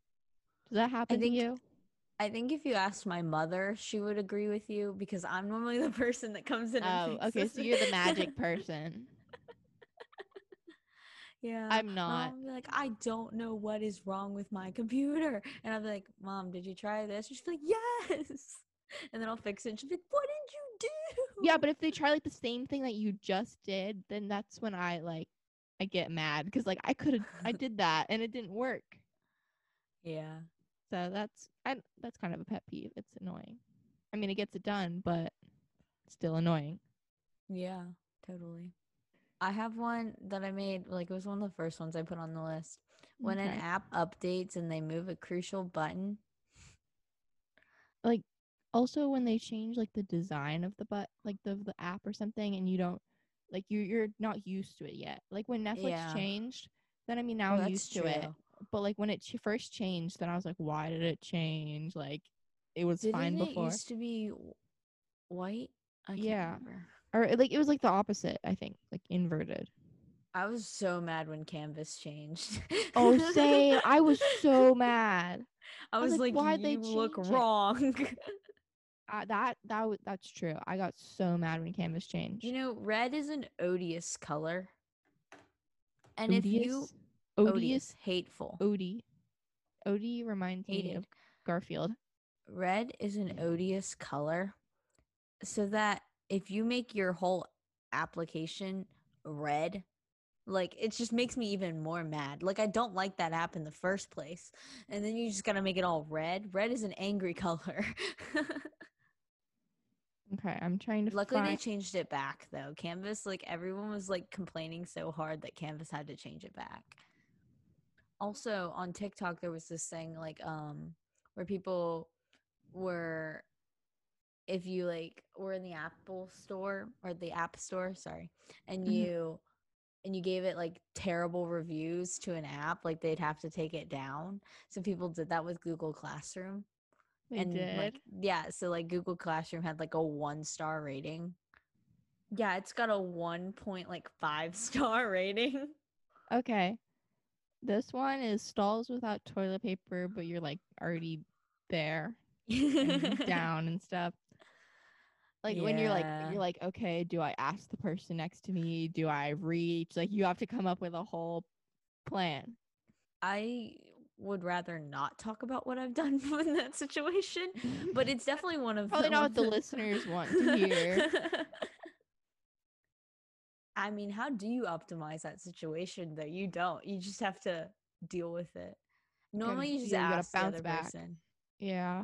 [SPEAKER 1] Does that happen
[SPEAKER 2] think-
[SPEAKER 1] to you?
[SPEAKER 2] I think if you asked my mother, she would agree with you because I'm normally the person that comes in.
[SPEAKER 1] Oh,
[SPEAKER 2] and
[SPEAKER 1] okay. So you're the magic person.
[SPEAKER 2] yeah,
[SPEAKER 1] I'm not.
[SPEAKER 2] mom like, I don't know what is wrong with my computer, and I'll be like, Mom, did you try this? She'd be like, Yes, and then I'll fix it. And she'd be like, What did you do?
[SPEAKER 1] Yeah, but if they try like the same thing that you just did, then that's when I like I get mad because like I could have I did that and it didn't work.
[SPEAKER 2] yeah,
[SPEAKER 1] So that's I that's kind of a pet peeve. It's annoying. I mean, it gets it done, but still annoying.
[SPEAKER 2] yeah, totally. I have one that I made. Like it was one of the first ones I put on the list. When an app updates and they move a crucial button, Like
[SPEAKER 1] also when they change like the design of the but like the the app or something and you don't like you you're not used to it yet. Like when Netflix
[SPEAKER 2] Yeah.
[SPEAKER 1] changed, then I mean now
[SPEAKER 2] Oh,
[SPEAKER 1] I'm used to it. But like when it ch- first changed, then I was like, why did it change? Like it was
[SPEAKER 2] Didn't
[SPEAKER 1] fine
[SPEAKER 2] it
[SPEAKER 1] before.
[SPEAKER 2] used to be white? I can't
[SPEAKER 1] Yeah.
[SPEAKER 2] remember.
[SPEAKER 1] or like it was like the opposite i think like inverted
[SPEAKER 2] I was so mad when Canvas changed.
[SPEAKER 1] oh same i was so mad
[SPEAKER 2] I
[SPEAKER 1] was
[SPEAKER 2] was
[SPEAKER 1] like,
[SPEAKER 2] like,
[SPEAKER 1] "Why'd they
[SPEAKER 2] look wrong.
[SPEAKER 1] I, that that w- that's true i got so mad when canvas changed
[SPEAKER 2] you know, red is an odious color. And if you
[SPEAKER 1] odious
[SPEAKER 2] odious, hateful,
[SPEAKER 1] odie odie reminds me of garfield
[SPEAKER 2] red is an odious color. So that if you make your whole application red, like it just makes me even more mad. Like I don't like that app in the first place. And then you just gotta make it all red. Red is an angry color.
[SPEAKER 1] okay i'm trying to
[SPEAKER 2] Luckily, they changed it back though. Canvas, like everyone was like complaining so hard that Canvas had to change it back. Also, on TikTok, there was this thing like um where people were, if you like were in the Apple store or the App Store, sorry, and
[SPEAKER 1] Mhm.
[SPEAKER 2] you and you gave it like terrible reviews to an app, like they'd have to take it down. So people did that with Google Classroom
[SPEAKER 1] they
[SPEAKER 2] and
[SPEAKER 1] did
[SPEAKER 2] like yeah so like google classroom had like a one star rating yeah it's got a one point like five star rating
[SPEAKER 1] okay this one is stalls without toilet paper but you're like already there and down and stuff. Like when you're like you're like, okay, do I ask the person next to me? Do I reach? Like you have to come up with a whole plan.
[SPEAKER 2] i would rather not talk about what i've done in that situation but it's definitely one of
[SPEAKER 1] Probably not what the listeners want to hear.
[SPEAKER 2] I mean how do you optimize that situation though you don't you just have to deal with it normally you
[SPEAKER 1] you
[SPEAKER 2] just
[SPEAKER 1] gotta- you
[SPEAKER 2] ask the
[SPEAKER 1] back.
[SPEAKER 2] person
[SPEAKER 1] yeah.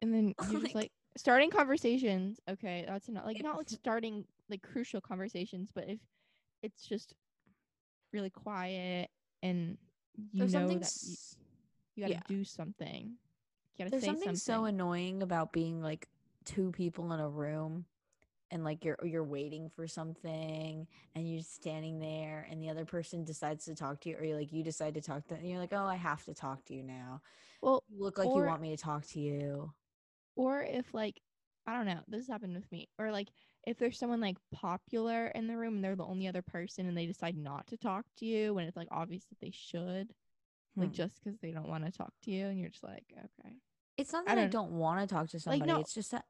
[SPEAKER 1] And then you just
[SPEAKER 2] Like-
[SPEAKER 1] starting conversations. Okay, that's not like not like starting like crucial conversations, but if it's just really quiet and you
[SPEAKER 2] there's
[SPEAKER 1] know that you, you gotta
[SPEAKER 2] yeah.
[SPEAKER 1] do something. You gotta
[SPEAKER 2] There's
[SPEAKER 1] say
[SPEAKER 2] something,
[SPEAKER 1] something.
[SPEAKER 2] so annoying about being like two people in a room and like you're you're waiting for something and you're just standing there and the other person decides to talk to you or you like you decide to talk to them and you're like, "Oh, I have to talk to you now."
[SPEAKER 1] well,
[SPEAKER 2] You look like
[SPEAKER 1] Or-
[SPEAKER 2] you want me to talk to you.
[SPEAKER 1] or if like I don't know, this has happened with me. Or like if there's someone like popular in the room and they're the only other person and they decide not to talk to you when it's like obvious that they should, like
[SPEAKER 2] Hmm.
[SPEAKER 1] just because they don't want to talk to you and you're just like, okay.
[SPEAKER 2] It's not that I
[SPEAKER 1] don't-
[SPEAKER 2] don't, want to talk to somebody.
[SPEAKER 1] no,
[SPEAKER 2] It's just that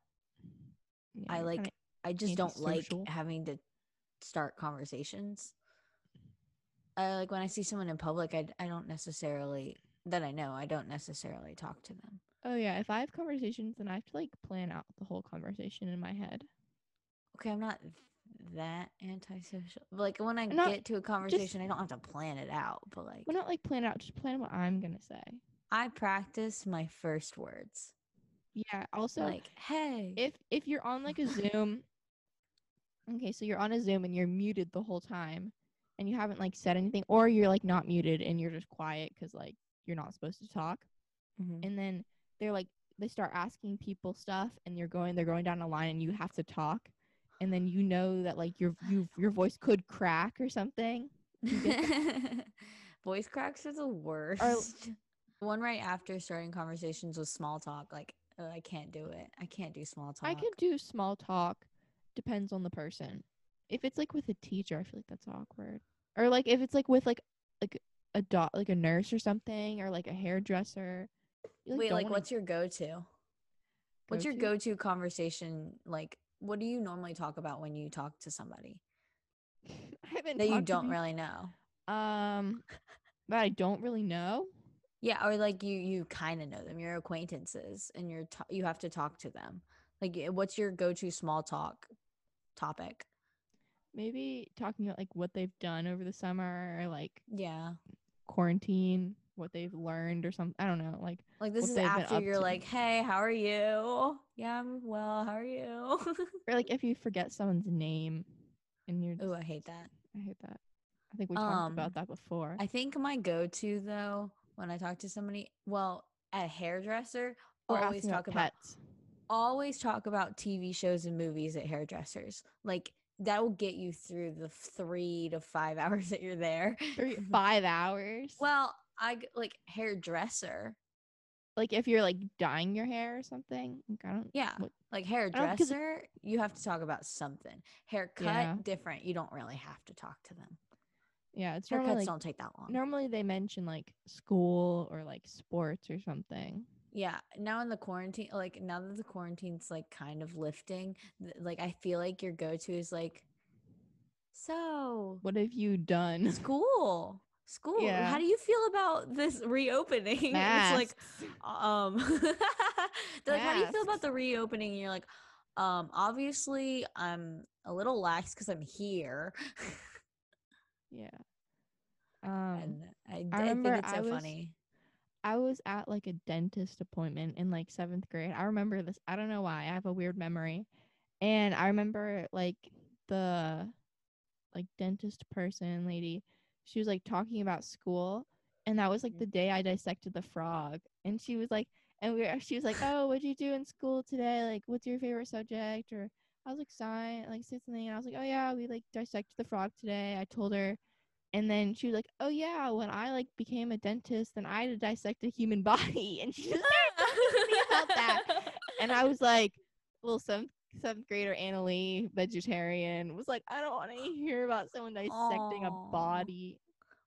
[SPEAKER 1] Yeah,
[SPEAKER 2] I like I just don't like having to start conversations. I like when I see someone in public, I I don't necessarily that I know, I don't necessarily talk to them.
[SPEAKER 1] oh yeah, if I have conversations then I have to like plan out the whole conversation in my head.
[SPEAKER 2] Okay, I'm not that antisocial. Like when I
[SPEAKER 1] Not-
[SPEAKER 2] get to a conversation, I don't have to plan it out, but like
[SPEAKER 1] Well, not like plan out, just plan what I'm gonna say.
[SPEAKER 2] I practice my first words.
[SPEAKER 1] Yeah. Also,
[SPEAKER 2] like, hey.
[SPEAKER 1] if if you're on like a Zoom, okay, so you're on a Zoom and you're muted the whole time, and you haven't like said anything, or you're like not muted and you're just quiet because like you're not supposed to talk,
[SPEAKER 2] Mhm.
[SPEAKER 1] and then they're like they start asking people stuff, and you're going they're going down a line and you have to talk, and then you know that like your you your voice could crack or something.
[SPEAKER 2] Voice cracks are the worst. One right after starting conversations with small talk, like oh, I can't do it. I can't do small talk.
[SPEAKER 1] I can do small talk. Depends on the person. If it's like with a teacher, I feel like that's awkward. Or like if it's like with like like a dot like a nurse or something or like a hairdresser. you,
[SPEAKER 2] Wait, like
[SPEAKER 1] wanna
[SPEAKER 2] what's your go-to? What's your
[SPEAKER 1] go-to?
[SPEAKER 2] go-to conversation? Like, what do you normally talk about when you talk to somebody
[SPEAKER 1] I haven't
[SPEAKER 2] that you don't really know?
[SPEAKER 1] um that I don't really know.
[SPEAKER 2] Yeah, or like you you kind of know them. You're acquaintances, and you're ta- you have to talk to them. Like, eh, what's your go-to small talk topic?
[SPEAKER 1] Maybe talking about like what they've done over the summer or like
[SPEAKER 2] Yeah,
[SPEAKER 1] quarantine, what they've learned or something. I don't know. Like
[SPEAKER 2] like this is after you're
[SPEAKER 1] to.
[SPEAKER 2] like, hey, how are you? Yeah, I'm well. How are you?
[SPEAKER 1] or like if you forget someone's name and you're
[SPEAKER 2] oh, I hate that.
[SPEAKER 1] I hate that. I think we talked
[SPEAKER 2] Um,
[SPEAKER 1] about that before.
[SPEAKER 2] I think my go-to though, when I talk to somebody, well, a hairdresser,
[SPEAKER 1] Or
[SPEAKER 2] always talk
[SPEAKER 1] about
[SPEAKER 2] about
[SPEAKER 1] pets.
[SPEAKER 2] Always talk about TV shows and movies at hairdressers. Like that will get you through the three to five hours that you're there.
[SPEAKER 1] Three, five hours.
[SPEAKER 2] Well, I like hairdresser.
[SPEAKER 1] like if you're like dyeing your hair or something. Like, I don't.
[SPEAKER 2] Yeah,
[SPEAKER 1] What-
[SPEAKER 2] like
[SPEAKER 1] don't- 'cause it-
[SPEAKER 2] hairdresser, you have to talk about something. Haircut,
[SPEAKER 1] Yeah.
[SPEAKER 2] different. You don't really have to talk to them.
[SPEAKER 1] Yeah, it's
[SPEAKER 2] Haircuts
[SPEAKER 1] normally like,
[SPEAKER 2] don't take that long.
[SPEAKER 1] normally they mention like school or like sports or something.
[SPEAKER 2] Yeah, now in the quarantine, like now that the quarantine's like kind of lifting, th- like I feel like your go-to is like, so
[SPEAKER 1] What have you done?
[SPEAKER 2] school, school.
[SPEAKER 1] Yeah.
[SPEAKER 2] How do you feel about this reopening? It's like, um, they're like, how do you feel about the reopening? And you're like, um, obviously I'm a little lax because I'm here,
[SPEAKER 1] yeah. Um,
[SPEAKER 2] and I,
[SPEAKER 1] I
[SPEAKER 2] I think
[SPEAKER 1] remember
[SPEAKER 2] it's so
[SPEAKER 1] I was-
[SPEAKER 2] funny.
[SPEAKER 1] I was at like a dentist appointment in like seventh grade. I remember this. I don't know why. I have a weird memory. And I remember like the like dentist person lady, she was like talking about school. And that was like the mm-hmm. day I dissected the frog. And she was like, and we were, she was like, oh, what'd you do in school today? Like, what's your favorite subject? Or I was like, science, like, say something. And I was like, oh, yeah, we like dissected the frog today. I told her. And then she was like, "Oh yeah, when I like became a dentist, then I had to dissect a human body." And she just started talking to me about that. And I was like, "Little seventh seventh grader Annalie, vegetarian, was like, I don't want to hear about someone dissecting
[SPEAKER 2] Aw.
[SPEAKER 1] a body."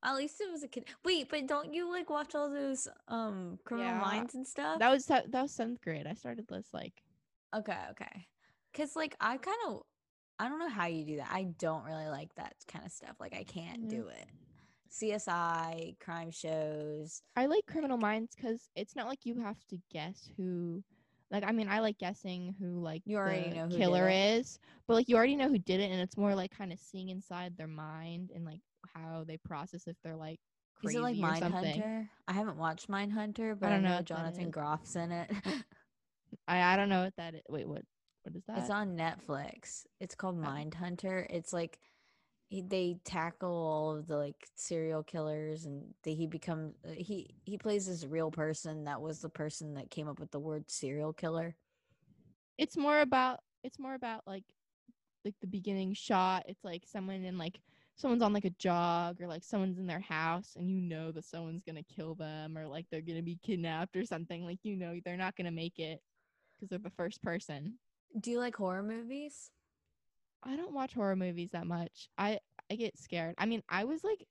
[SPEAKER 2] At least it was a kid. Wait, but don't you like watch all those um criminal
[SPEAKER 1] Yeah.
[SPEAKER 2] minds and stuff?
[SPEAKER 1] That was that was seventh grade. I started this like
[SPEAKER 2] okay, okay. Cause like I kind of, I don't know how you do that. I don't really like that kind of stuff. Like I can't
[SPEAKER 1] Yeah.
[SPEAKER 2] do it. CSI, crime shows.
[SPEAKER 1] I like Criminal Minds because it's not like you mm. have to guess who. Like I mean, I like guessing who like
[SPEAKER 2] You already
[SPEAKER 1] the
[SPEAKER 2] know who
[SPEAKER 1] killer is, but like you already know who did it, and it's more like kind of seeing inside their mind and like how they process if they're like
[SPEAKER 2] Is it like. Mindhunter? I haven't watched Mindhunter, but I,
[SPEAKER 1] don't know
[SPEAKER 2] know, Jonathan. Groff's in it.
[SPEAKER 1] I I don't know what that is. Wait, what? What is that?
[SPEAKER 2] it's on Netflix. It's called
[SPEAKER 1] Mind
[SPEAKER 2] Hunter. It's like he, they tackle all of the like serial killers, and they, he becomes uh, he he plays this real person that was the person that came up with the word serial killer.
[SPEAKER 1] it's more about it's more about like like the beginning shot it's like someone in like someone's on like a jog or like someone's in their house and you know that someone's gonna kill them or like they're gonna be kidnapped or something like you know they're not gonna make it because they're the first person
[SPEAKER 2] Do you like horror movies?
[SPEAKER 1] i don't watch horror movies that much i i get scared i mean i was like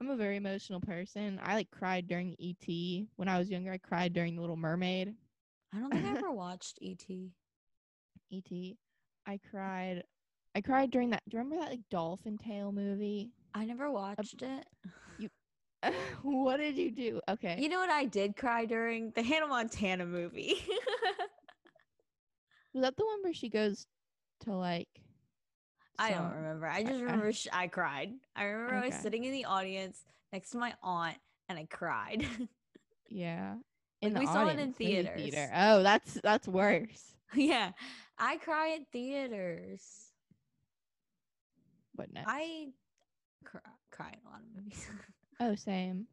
[SPEAKER 1] i'm a very emotional person i like cried during et when i was younger i cried during the little mermaid
[SPEAKER 2] I don't think I ever watched ET.
[SPEAKER 1] Et. I cried. I cried during that. Do you remember that like dolphin Tale movie?
[SPEAKER 2] I never watched it.
[SPEAKER 1] You what did you do? Okay.
[SPEAKER 2] You know what I did cry during the Hannah Montana movie.
[SPEAKER 1] Was that the one where she goes to like
[SPEAKER 2] I don't remember. I just remember sh- I cried. I remember I was sitting in the audience next to my aunt and I cried.
[SPEAKER 1] Yeah.
[SPEAKER 2] Like,
[SPEAKER 1] In the
[SPEAKER 2] we saw it in
[SPEAKER 1] audience,
[SPEAKER 2] theaters.
[SPEAKER 1] theater. Oh, that's that's worse.
[SPEAKER 2] yeah. I cry at theaters.
[SPEAKER 1] But no.
[SPEAKER 2] I cry, cry in a lot of movies.
[SPEAKER 1] Oh, same.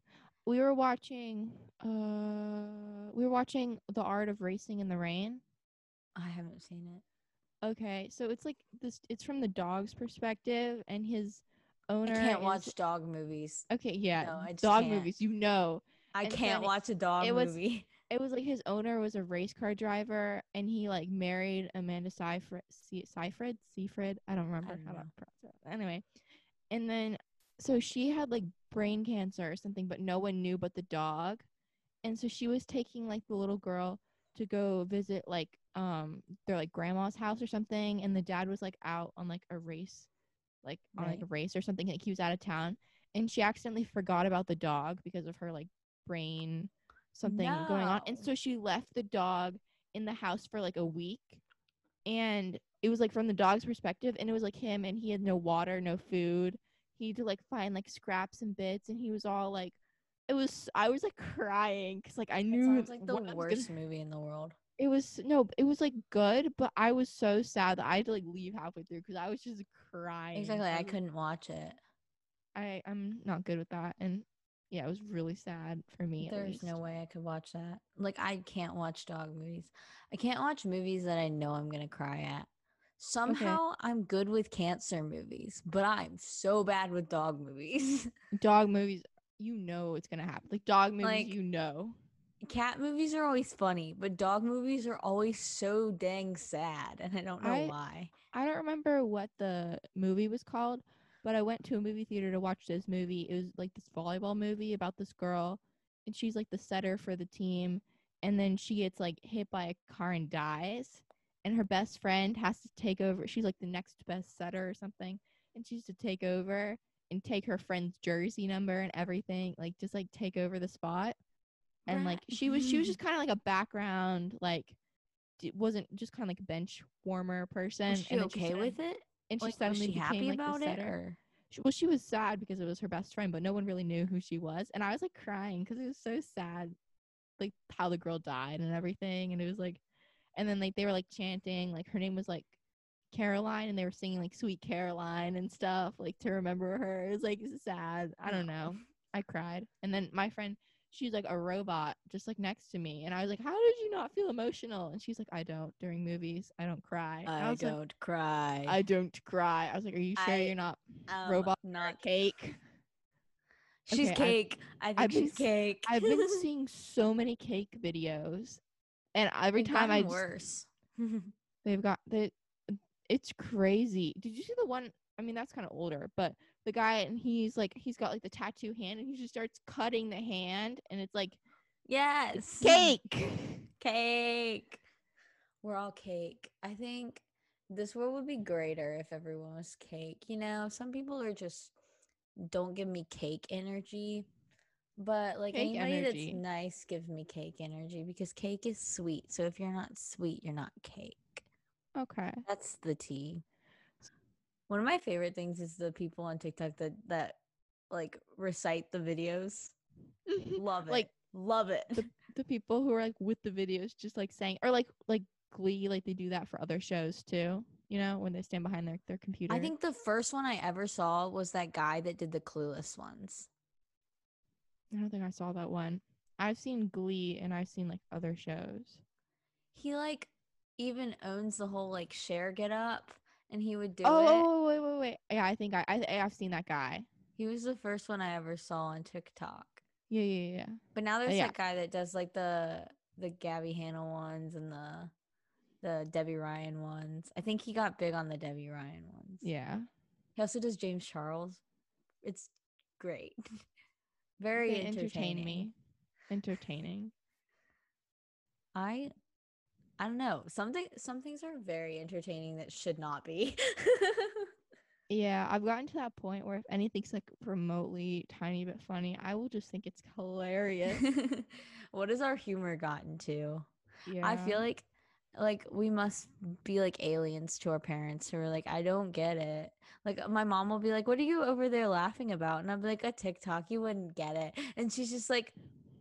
[SPEAKER 1] We were watching uh we were watching The Art of Racing in the Rain.
[SPEAKER 2] I haven't seen it.
[SPEAKER 1] Okay, so it's like this it's from the dog's perspective and his owner
[SPEAKER 2] I can't
[SPEAKER 1] is-
[SPEAKER 2] watch dog movies.
[SPEAKER 1] Okay, yeah.
[SPEAKER 2] No, I just
[SPEAKER 1] dog
[SPEAKER 2] can't.
[SPEAKER 1] movies, you know.
[SPEAKER 2] I
[SPEAKER 1] And
[SPEAKER 2] can't watch a dog
[SPEAKER 1] it was-
[SPEAKER 2] movie.
[SPEAKER 1] It was like his owner was a race car driver and he like married Amanda Seyfried Se- Seyfried Seyfried. I don't remember
[SPEAKER 2] don't
[SPEAKER 1] how to pronounce it. Anyway. And then so she had like brain cancer or something, but no one knew but the dog. And so she was taking like the little girl to go visit like um their like grandma's house or something and the dad was like out on like a race like on like a race or something like he was out of town and she accidentally forgot about the dog because of her like brain something going on and so she left the dog in the house for like a week and it was like from the dog's perspective and it was like him and he had no water no food. He had to like find like scraps and bits and he was all like it was i was like crying because like i knew It
[SPEAKER 2] sounds like the
[SPEAKER 1] was gonna-
[SPEAKER 2] worst movie in the world.
[SPEAKER 1] It was no it was like good but i was so sad that i had to like leave halfway through because i was just crying
[SPEAKER 2] Exactly. I couldn't watch it.
[SPEAKER 1] i i'm not good with that and yeah it was really sad for me
[SPEAKER 2] There's no way I could watch that. Like I can't watch dog movies. I can't watch movies that I know I'm gonna cry at. Somehow I'm good with cancer movies, but I'm so bad with dog movies.
[SPEAKER 1] dog movies you know it's gonna happen like dog movies
[SPEAKER 2] Like,
[SPEAKER 1] you know
[SPEAKER 2] Cat movies are always funny, but dog movies are always so dang sad, and I don't know
[SPEAKER 1] I-
[SPEAKER 2] why.
[SPEAKER 1] I don't remember what the movie was called, but I went to a movie theater to watch this movie. It was like this volleyball movie about this girl, and she's like the setter for the team, and then she gets like hit by a car and dies, and her best friend has to take over. She's like the next best setter or something, and she's to take over and take her friend's jersey number and everything, like just like take over the spot. And like she was, she was just mm-hmm. kind of like a background, like d- wasn't just kind of like a bench warmer person.
[SPEAKER 2] Was she
[SPEAKER 1] and
[SPEAKER 2] okay
[SPEAKER 1] sudden-
[SPEAKER 2] with it?
[SPEAKER 1] and she
[SPEAKER 2] Like,
[SPEAKER 1] suddenly
[SPEAKER 2] she
[SPEAKER 1] became
[SPEAKER 2] happy
[SPEAKER 1] like
[SPEAKER 2] about
[SPEAKER 1] the
[SPEAKER 2] it? Or?
[SPEAKER 1] She- Well, she was sad because it was her best friend, but no one really knew who she was, and I was like crying because it was so sad, like how the girl died and everything, and it was like, and then like they were like chanting, like her name was like Caroline, and they were singing like "Sweet Caroline" and stuff, like to remember her. It was like sad. I don't know. I cried, and then my friend. She's like a robot, just like next to me, and I was like, "How did you not feel emotional?" And she's like, "I don't during movies. I don't cry." And
[SPEAKER 2] I, don't cry.
[SPEAKER 1] I don't cry. I was like, "Are you sure
[SPEAKER 2] I-
[SPEAKER 1] you're not
[SPEAKER 2] um,
[SPEAKER 1] robot
[SPEAKER 2] not
[SPEAKER 1] cake?"
[SPEAKER 2] She's
[SPEAKER 1] Okay, I've-
[SPEAKER 2] cake. i think
[SPEAKER 1] I've been
[SPEAKER 2] she's
[SPEAKER 1] s-
[SPEAKER 2] cake.
[SPEAKER 1] I've been seeing so many cake videos, and every
[SPEAKER 2] They've
[SPEAKER 1] time I just-
[SPEAKER 2] worse.
[SPEAKER 1] they've got they, it's crazy. Did you see the one? I mean, that's kind of older, but the guy and he's like he's got like the tattoo hand, and he just starts cutting the hand, and it's like
[SPEAKER 2] yes.
[SPEAKER 1] cake.
[SPEAKER 2] Cake. We're all cake. I think this world would be greater if everyone was cake. You know, some people are just don't give me cake energy. But like
[SPEAKER 1] Cake
[SPEAKER 2] anybody
[SPEAKER 1] energy.
[SPEAKER 2] that's nice gives me cake energy because cake is sweet. So if you're not sweet, you're not cake.
[SPEAKER 1] Okay.
[SPEAKER 2] That's the tea. One of my favorite things is the people on TikTok that that like recite the videos. Mm-hmm. Love it.
[SPEAKER 1] Like,
[SPEAKER 2] love it.
[SPEAKER 1] the, the people who are like with the videos, just like saying, or like like Glee, like they do that for other shows too. You know, when they stand behind their their computer.
[SPEAKER 2] I think the first one I ever saw was that guy that did the clueless ones.
[SPEAKER 1] I don't think I saw that one. I've seen Glee and I've seen like other shows.
[SPEAKER 2] He like even owns the whole like Cher get up and he would do
[SPEAKER 1] oh,
[SPEAKER 2] it.
[SPEAKER 1] oh, wait, wait, wait. Yeah, I think I, I I've seen that guy.
[SPEAKER 2] He was the first one I ever saw on TikTok.
[SPEAKER 1] Yeah, yeah, yeah.
[SPEAKER 2] But now oh, there's
[SPEAKER 1] yeah.
[SPEAKER 2] that guy that does like the the Gabbie Hanna ones and the the Debby Ryan ones. I think he got big on the Debby Ryan ones.
[SPEAKER 1] Yeah.
[SPEAKER 2] He also does James Charles. It's great. Very
[SPEAKER 1] They
[SPEAKER 2] entertaining.
[SPEAKER 1] entertain me. Entertaining.
[SPEAKER 2] I I don't know. Something some things are very entertaining that should not be.
[SPEAKER 1] Yeah, I've gotten to that point where if anything's like remotely tiny bit funny, I will just think it's hilarious.
[SPEAKER 2] what has our humor gotten to?
[SPEAKER 1] Yeah.
[SPEAKER 2] I feel like like we must be like aliens to our parents who are like, I don't get it. Like uh, my mom will be like, What are you over there laughing about? And I'm like, a TikTok, you wouldn't get it. And she's just like,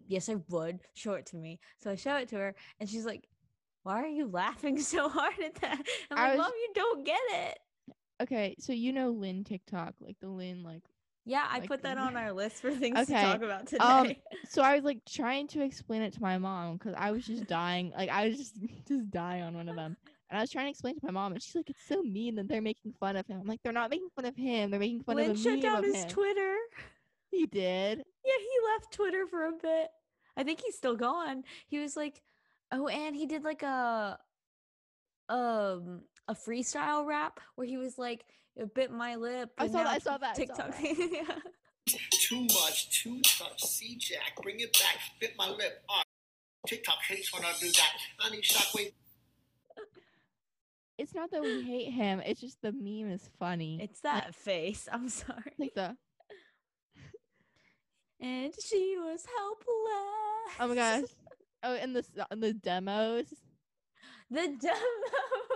[SPEAKER 2] Yes, I would. Show it to me. So I show it to her and she's like, Why are you laughing so hard at that? I'm
[SPEAKER 1] I
[SPEAKER 2] like,
[SPEAKER 1] was-
[SPEAKER 2] Mom, you don't get it.
[SPEAKER 1] Okay, so you know Lynn TikTok, like the Lynn like
[SPEAKER 2] Yeah, I
[SPEAKER 1] Like,
[SPEAKER 2] put that on our list for things to talk about today.
[SPEAKER 1] um, so I was like trying to explain it to my mom because I was just dying. Like I was just just dying on one of them. And I was trying to explain to my mom, and she's like, "It's so mean that they're making fun of him." I'm like, "They're not making fun of him. They're making fun
[SPEAKER 2] Lynn
[SPEAKER 1] of a
[SPEAKER 2] shut down his
[SPEAKER 1] him."
[SPEAKER 2] Twitter.
[SPEAKER 1] he did.
[SPEAKER 2] Yeah, he left Twitter for a bit. I think he's still gone. He was like, oh, and he did like a um a freestyle rap where he was like, "It bit my lip."
[SPEAKER 1] I saw that, I saw that, I saw
[SPEAKER 2] TikTok.
[SPEAKER 1] that.
[SPEAKER 2] yeah.
[SPEAKER 3] Too much, too touch. See Jack, bring it back. Bit my lip. Ah, TikTok hates when I do that. I need shockwave.
[SPEAKER 1] It's not that we hate him. It's just the meme is funny.
[SPEAKER 2] It's that face. I'm sorry.
[SPEAKER 1] like the
[SPEAKER 2] and she was helpless.
[SPEAKER 1] oh my gosh. Oh, and the and the demos.
[SPEAKER 2] The demo.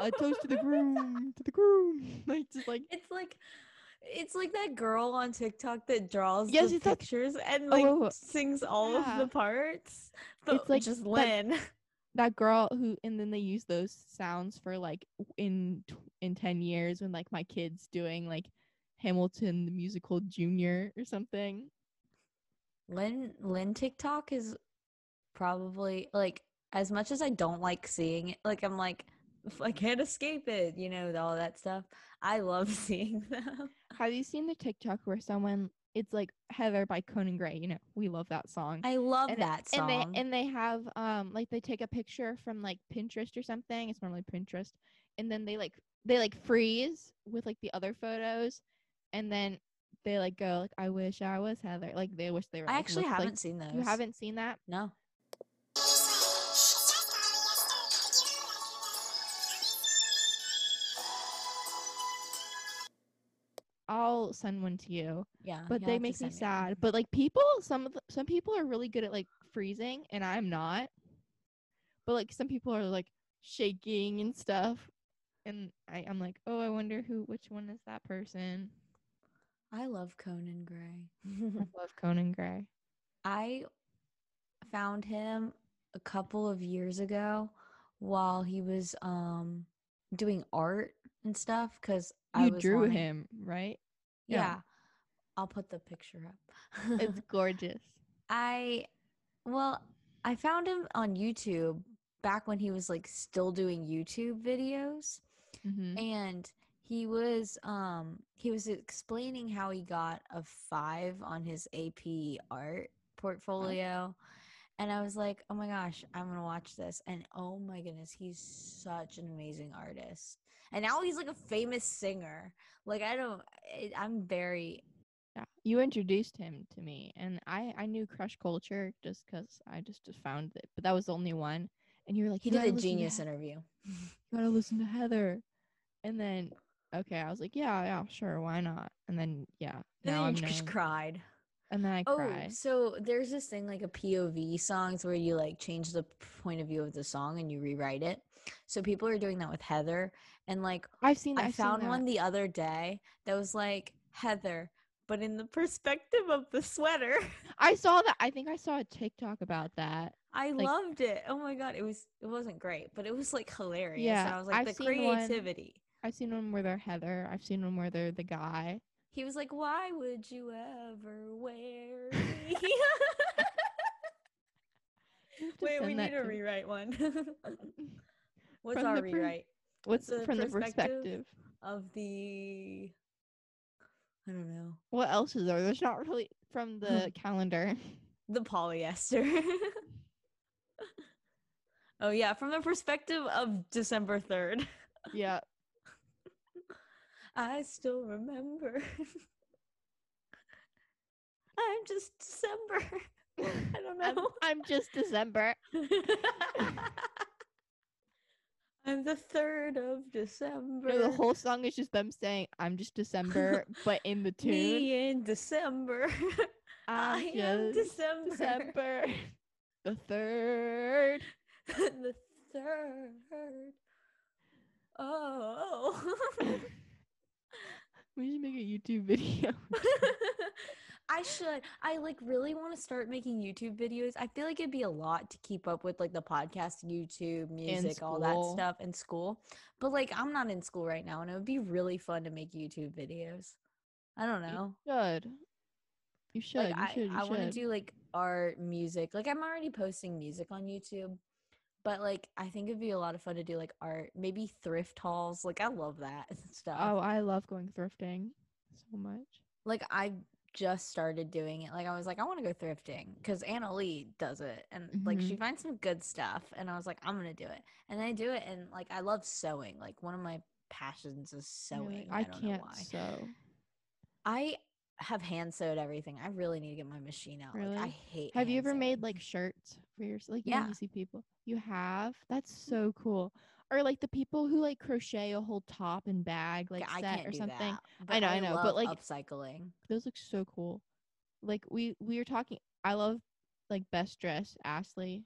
[SPEAKER 1] A toast to the groom, to the groom. Like just like
[SPEAKER 2] It's like it's like that girl on TikTok that draws
[SPEAKER 1] Yes,
[SPEAKER 2] the
[SPEAKER 1] that-
[SPEAKER 2] pictures and
[SPEAKER 1] Oh,
[SPEAKER 2] like
[SPEAKER 1] whoa.
[SPEAKER 2] sings all of the parts. But
[SPEAKER 1] It's like
[SPEAKER 2] just
[SPEAKER 1] that-
[SPEAKER 2] Lynn.
[SPEAKER 1] that girl who and then they use those sounds for like in in 10 years when like my kids doing like hamilton the musical junior or something
[SPEAKER 2] Lynn Lynn TikTok is probably like as much as I don't like seeing it, like I'm like I can't escape it, you know, all that stuff. I love seeing them.
[SPEAKER 1] have you seen the tiktok where someone it's like heather by conan gray you know we love that song
[SPEAKER 2] I love
[SPEAKER 1] and,
[SPEAKER 2] that song.
[SPEAKER 1] and they and they have um like they take a picture from like pinterest or something it's normally pinterest and then they like they like freeze with like the other photos and then they like go like i wish i was heather like they wish they were
[SPEAKER 2] I
[SPEAKER 1] like,
[SPEAKER 2] actually
[SPEAKER 1] looked
[SPEAKER 2] haven't
[SPEAKER 1] like,
[SPEAKER 2] seen those.
[SPEAKER 1] you haven't seen that
[SPEAKER 2] No.
[SPEAKER 1] Send one to you.
[SPEAKER 2] Yeah.
[SPEAKER 1] But they make me sad. But like people, some of the, some people are really good at like freezing, and I'm not. But like some people are like shaking and stuff, and I, I'm like, oh, I wonder who, which one is that person?
[SPEAKER 2] I love Conan Gray.
[SPEAKER 1] I love Conan Gray.
[SPEAKER 2] I found him a couple of years ago while he was um doing art and stuff because I
[SPEAKER 1] drew
[SPEAKER 2] wanting-
[SPEAKER 1] him, right?
[SPEAKER 2] Yeah.
[SPEAKER 1] yeah.
[SPEAKER 2] I'll put the picture up.
[SPEAKER 1] It's gorgeous.
[SPEAKER 2] I well, I found him on YouTube back when he was like still doing YouTube videos
[SPEAKER 1] hmm
[SPEAKER 2] and he was um he was explaining how he got a 5 on his AP art portfolio and I was like, "Oh my gosh, I'm going to watch this." And oh my goodness, he's such an amazing artist. And now he's like a famous singer. Like I don't I'm very
[SPEAKER 1] Yeah, you introduced him to me, and I I knew Crush Culture just because I just, just found it, but that was the only one. And you were like,
[SPEAKER 2] he
[SPEAKER 1] "You
[SPEAKER 2] did a genius interview.
[SPEAKER 1] You gotta listen to Heather, and then okay, I was like, yeah, yeah, sure, why not? And then yeah, now I'm
[SPEAKER 2] just
[SPEAKER 1] known.
[SPEAKER 2] cried.
[SPEAKER 1] And then I
[SPEAKER 2] Oh,
[SPEAKER 1] cry.
[SPEAKER 2] so there's this thing like a POV songs where you like change the point of view of the song and you rewrite it. So people are doing that with Heather, and like
[SPEAKER 1] I've seen.
[SPEAKER 2] I
[SPEAKER 1] I've
[SPEAKER 2] found
[SPEAKER 1] that.
[SPEAKER 2] one the other day that was like Heather, but in the perspective of the sweater.
[SPEAKER 1] I saw that. I think I saw a TikTok about that.
[SPEAKER 2] I
[SPEAKER 1] Like-
[SPEAKER 2] loved it. Oh my god, it was it wasn't great, but it was like hilarious.
[SPEAKER 1] Yeah,
[SPEAKER 2] and I was like
[SPEAKER 1] I've
[SPEAKER 2] the
[SPEAKER 1] seen one-
[SPEAKER 2] creativity.
[SPEAKER 1] I've seen one where they're Heather. I've seen one where they're the guy.
[SPEAKER 2] He was like, "Why would you ever wear me?"
[SPEAKER 1] You have to
[SPEAKER 2] Wait, we need to rewrite one. What's
[SPEAKER 1] From
[SPEAKER 2] our
[SPEAKER 1] per-
[SPEAKER 2] rewrite?
[SPEAKER 1] What's
[SPEAKER 2] the
[SPEAKER 1] from the
[SPEAKER 2] perspective?
[SPEAKER 1] perspective?
[SPEAKER 2] of the I don't know.
[SPEAKER 1] What else is there? There's not really from the calendar.
[SPEAKER 2] The polyester. oh yeah, from the perspective of December 3rd.
[SPEAKER 1] yeah.
[SPEAKER 2] I still remember. I'm just December. I don't
[SPEAKER 1] I'm,
[SPEAKER 2] know.
[SPEAKER 1] I'm just December.
[SPEAKER 2] I'm the 3rd of December.
[SPEAKER 1] No, the whole song is just them saying "I'm just December," but in the tune,
[SPEAKER 2] Me in December. I
[SPEAKER 1] I'm
[SPEAKER 2] December.
[SPEAKER 1] December, the third.
[SPEAKER 2] the third. Oh.
[SPEAKER 1] We should make a YouTube video.
[SPEAKER 2] I should. I like really want to start making YouTube videos. I feel like it'd be a lot to keep up with like the podcast, YouTube, music, all that stuff in school. But like I'm not in school right now and it would be really fun to make YouTube videos. I don't know.
[SPEAKER 1] You should. You should.
[SPEAKER 2] like
[SPEAKER 1] you
[SPEAKER 2] I,
[SPEAKER 1] should. You
[SPEAKER 2] I want to do like art, music. Like I'm already posting music on YouTube. But like I think it'd be a lot of fun to do like art, maybe thrift hauls. Like I love that stuff.
[SPEAKER 1] Oh, I love going thrifting so much.
[SPEAKER 2] like I just started doing it. Like I was like, I want to go thrifting because Annalie does it, and like she
[SPEAKER 1] Mhm.
[SPEAKER 2] finds some good stuff. And I was like, I'm gonna do it, and I do it, and like I love sewing. Like one of my passions is
[SPEAKER 1] Really,
[SPEAKER 2] sewing.
[SPEAKER 1] I,
[SPEAKER 2] I, don't know
[SPEAKER 1] can't sew.
[SPEAKER 2] I have hand sewed everything. I really need to get my machine out. Like I hate.
[SPEAKER 1] Have you ever made like shirts for your like you know
[SPEAKER 2] Yeah.
[SPEAKER 1] you see people? You have? That's mm. so cool. Or like the people who like crochet a whole top and bag like
[SPEAKER 2] I
[SPEAKER 1] set
[SPEAKER 2] can't
[SPEAKER 1] or something.
[SPEAKER 2] that,
[SPEAKER 1] I know, I know, but, like,
[SPEAKER 2] upcycling.
[SPEAKER 1] Those look so cool. Like we we were talking I love like best dressed Ashley.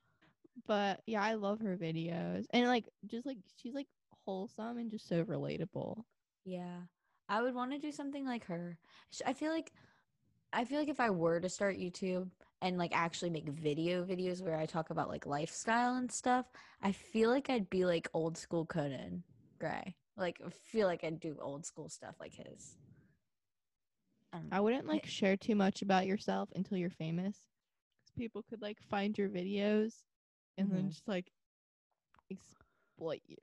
[SPEAKER 1] But yeah, I love her videos. And like just like she's like wholesome and just so relatable.
[SPEAKER 2] Yeah. I would want to do something like her. I feel like I feel like if I were to start YouTube and like actually make video videos where I talk about like lifestyle and stuff, I feel like I'd be like old school Conan Gray. Like I feel like I'd do old school stuff like his. Um,
[SPEAKER 1] I wouldn't like share too much about yourself until you're famous. Cuz people could like find your videos and then
[SPEAKER 2] Mhm.
[SPEAKER 1] just like exploit you.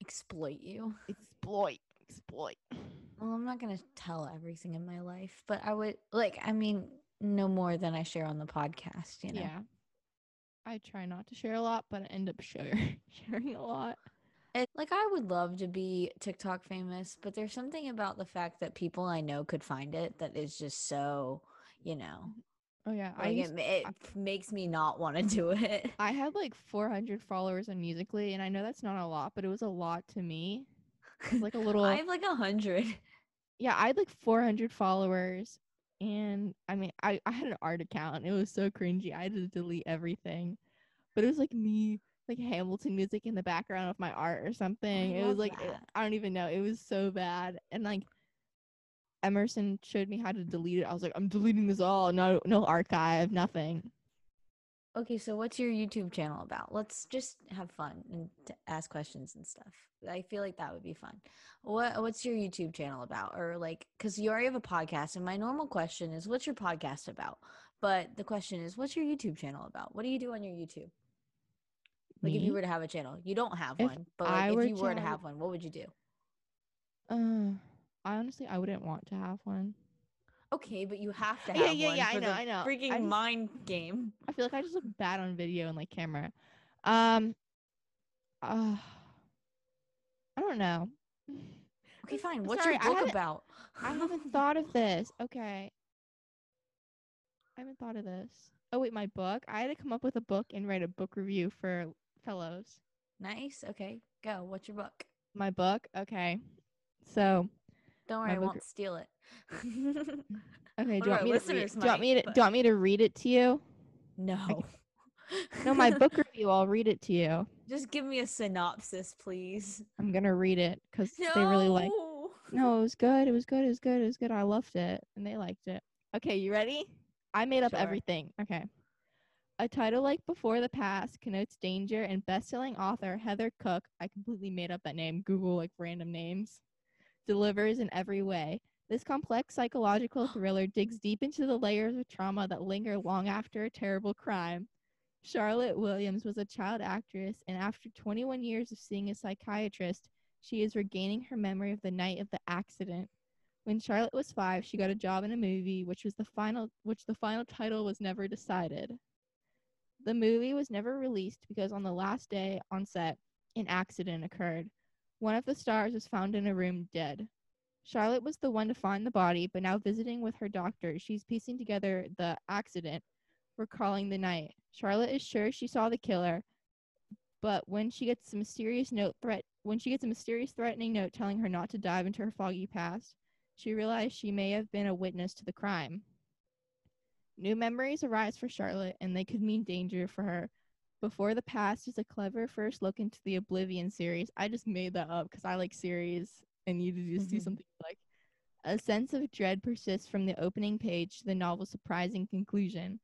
[SPEAKER 2] exploit you.
[SPEAKER 1] Exploit. Exploit.
[SPEAKER 2] Well, I'm not going to tell everything in my life, but I would like I mean no more than I share on the podcast, you know.
[SPEAKER 1] Yeah. I try not to share a lot, but I end up share- sharing a lot.
[SPEAKER 2] It, like I would love to be TikTok famous, but there's something about the fact that people I know could find it that is just so, you know,
[SPEAKER 1] Oh yeah, I used,
[SPEAKER 2] it, it f- makes me not want to do it.
[SPEAKER 1] I had like 400 followers on Musical.ly, and I know that's not a lot, but it was a lot to me. Like a little,
[SPEAKER 2] I have like a hundred.
[SPEAKER 1] yeah, I had like 400 followers, and I mean, I I had an art account, it was so cringy. I had to delete everything, but it was like me, like Hamilton music in the background of my art or oh, something. it was like it- I don't even know. It was so bad, and like Emerson showed me how to delete it. I was like, I'm deleting this all. No, no archive, nothing.
[SPEAKER 2] Okay, so what's your YouTube channel about? Let's just have fun and ask questions and stuff. I feel like that would be fun. What What's your YouTube channel about? Or like, because you already have a podcast, and my normal question is, "What's your podcast about?" But the question is, "What's your YouTube channel about? What do you do on your YouTube?" Like, if you were to have a channel, you don't have
[SPEAKER 1] If
[SPEAKER 2] one, but like, if you were
[SPEAKER 1] to have
[SPEAKER 2] one, what would you do?
[SPEAKER 1] Uh, I honestly, I wouldn't want to have one.
[SPEAKER 2] Okay, but you have to have
[SPEAKER 1] Yeah, yeah, yeah, I know, I know. I
[SPEAKER 2] freaking
[SPEAKER 1] just-
[SPEAKER 2] mind game.
[SPEAKER 1] I feel like I just look bad on video and like camera. Um, uh, I don't know.
[SPEAKER 2] Okay, fine.
[SPEAKER 1] I'm
[SPEAKER 2] What's
[SPEAKER 1] sorry,
[SPEAKER 2] your
[SPEAKER 1] I
[SPEAKER 2] book
[SPEAKER 1] haven't-
[SPEAKER 2] about?
[SPEAKER 1] I haven't thought of this. Okay. I haven't thought of this. Oh wait, my book. I had to come up with a book and write a book review for fellows.
[SPEAKER 2] Nice. Okay, go. What's your book?
[SPEAKER 1] My book. Okay. So
[SPEAKER 2] Don't worry, I won't steal it.
[SPEAKER 1] okay, do you want me to read, do you want me to do you want me to read it to you?
[SPEAKER 2] no.
[SPEAKER 1] No, my book review. I'll read it to you.
[SPEAKER 2] Just give me a synopsis, please.
[SPEAKER 1] I'm gonna read it because
[SPEAKER 2] No.
[SPEAKER 1] they really like. No, it was good. It was good. It was good. It was good. I loved it, and they liked it. Okay, you ready? I made up
[SPEAKER 2] Sure.
[SPEAKER 1] everything. Okay. A title like Before the Past connotes danger, and best-selling author Heather Cook, I completely made up that name. Google like random names. Delivers in every way. This complex psychological thriller digs deep into the layers of trauma that linger long after a terrible crime. Charlotte Williams was a child actress, and after 21 years of seeing a psychiatrist, she is regaining her memory of the night of the accident. When Charlotte was five, she got a job in a movie, which was the final, which the final title was never decided. The movie was never released because on the last day on set, an accident occurred. One of the stars was found in a room dead. Charlotte was the one to find the body, but now visiting with her doctor, she's piecing together the accident, recalling the night. Charlotte is sure she saw the killer, but when she gets a mysterious note threat when she gets a mysterious threatening note telling her not to dive into her foggy past, she realized she may have been a witness to the crime. New memories arise for Charlotte, and they could mean danger for her. Before the Past is a clever first look into the Oblivion series. I just made that up because I like series and you to just do
[SPEAKER 2] Mhm.
[SPEAKER 1] something like a sense of dread persists from the opening page to the novel's surprising conclusion.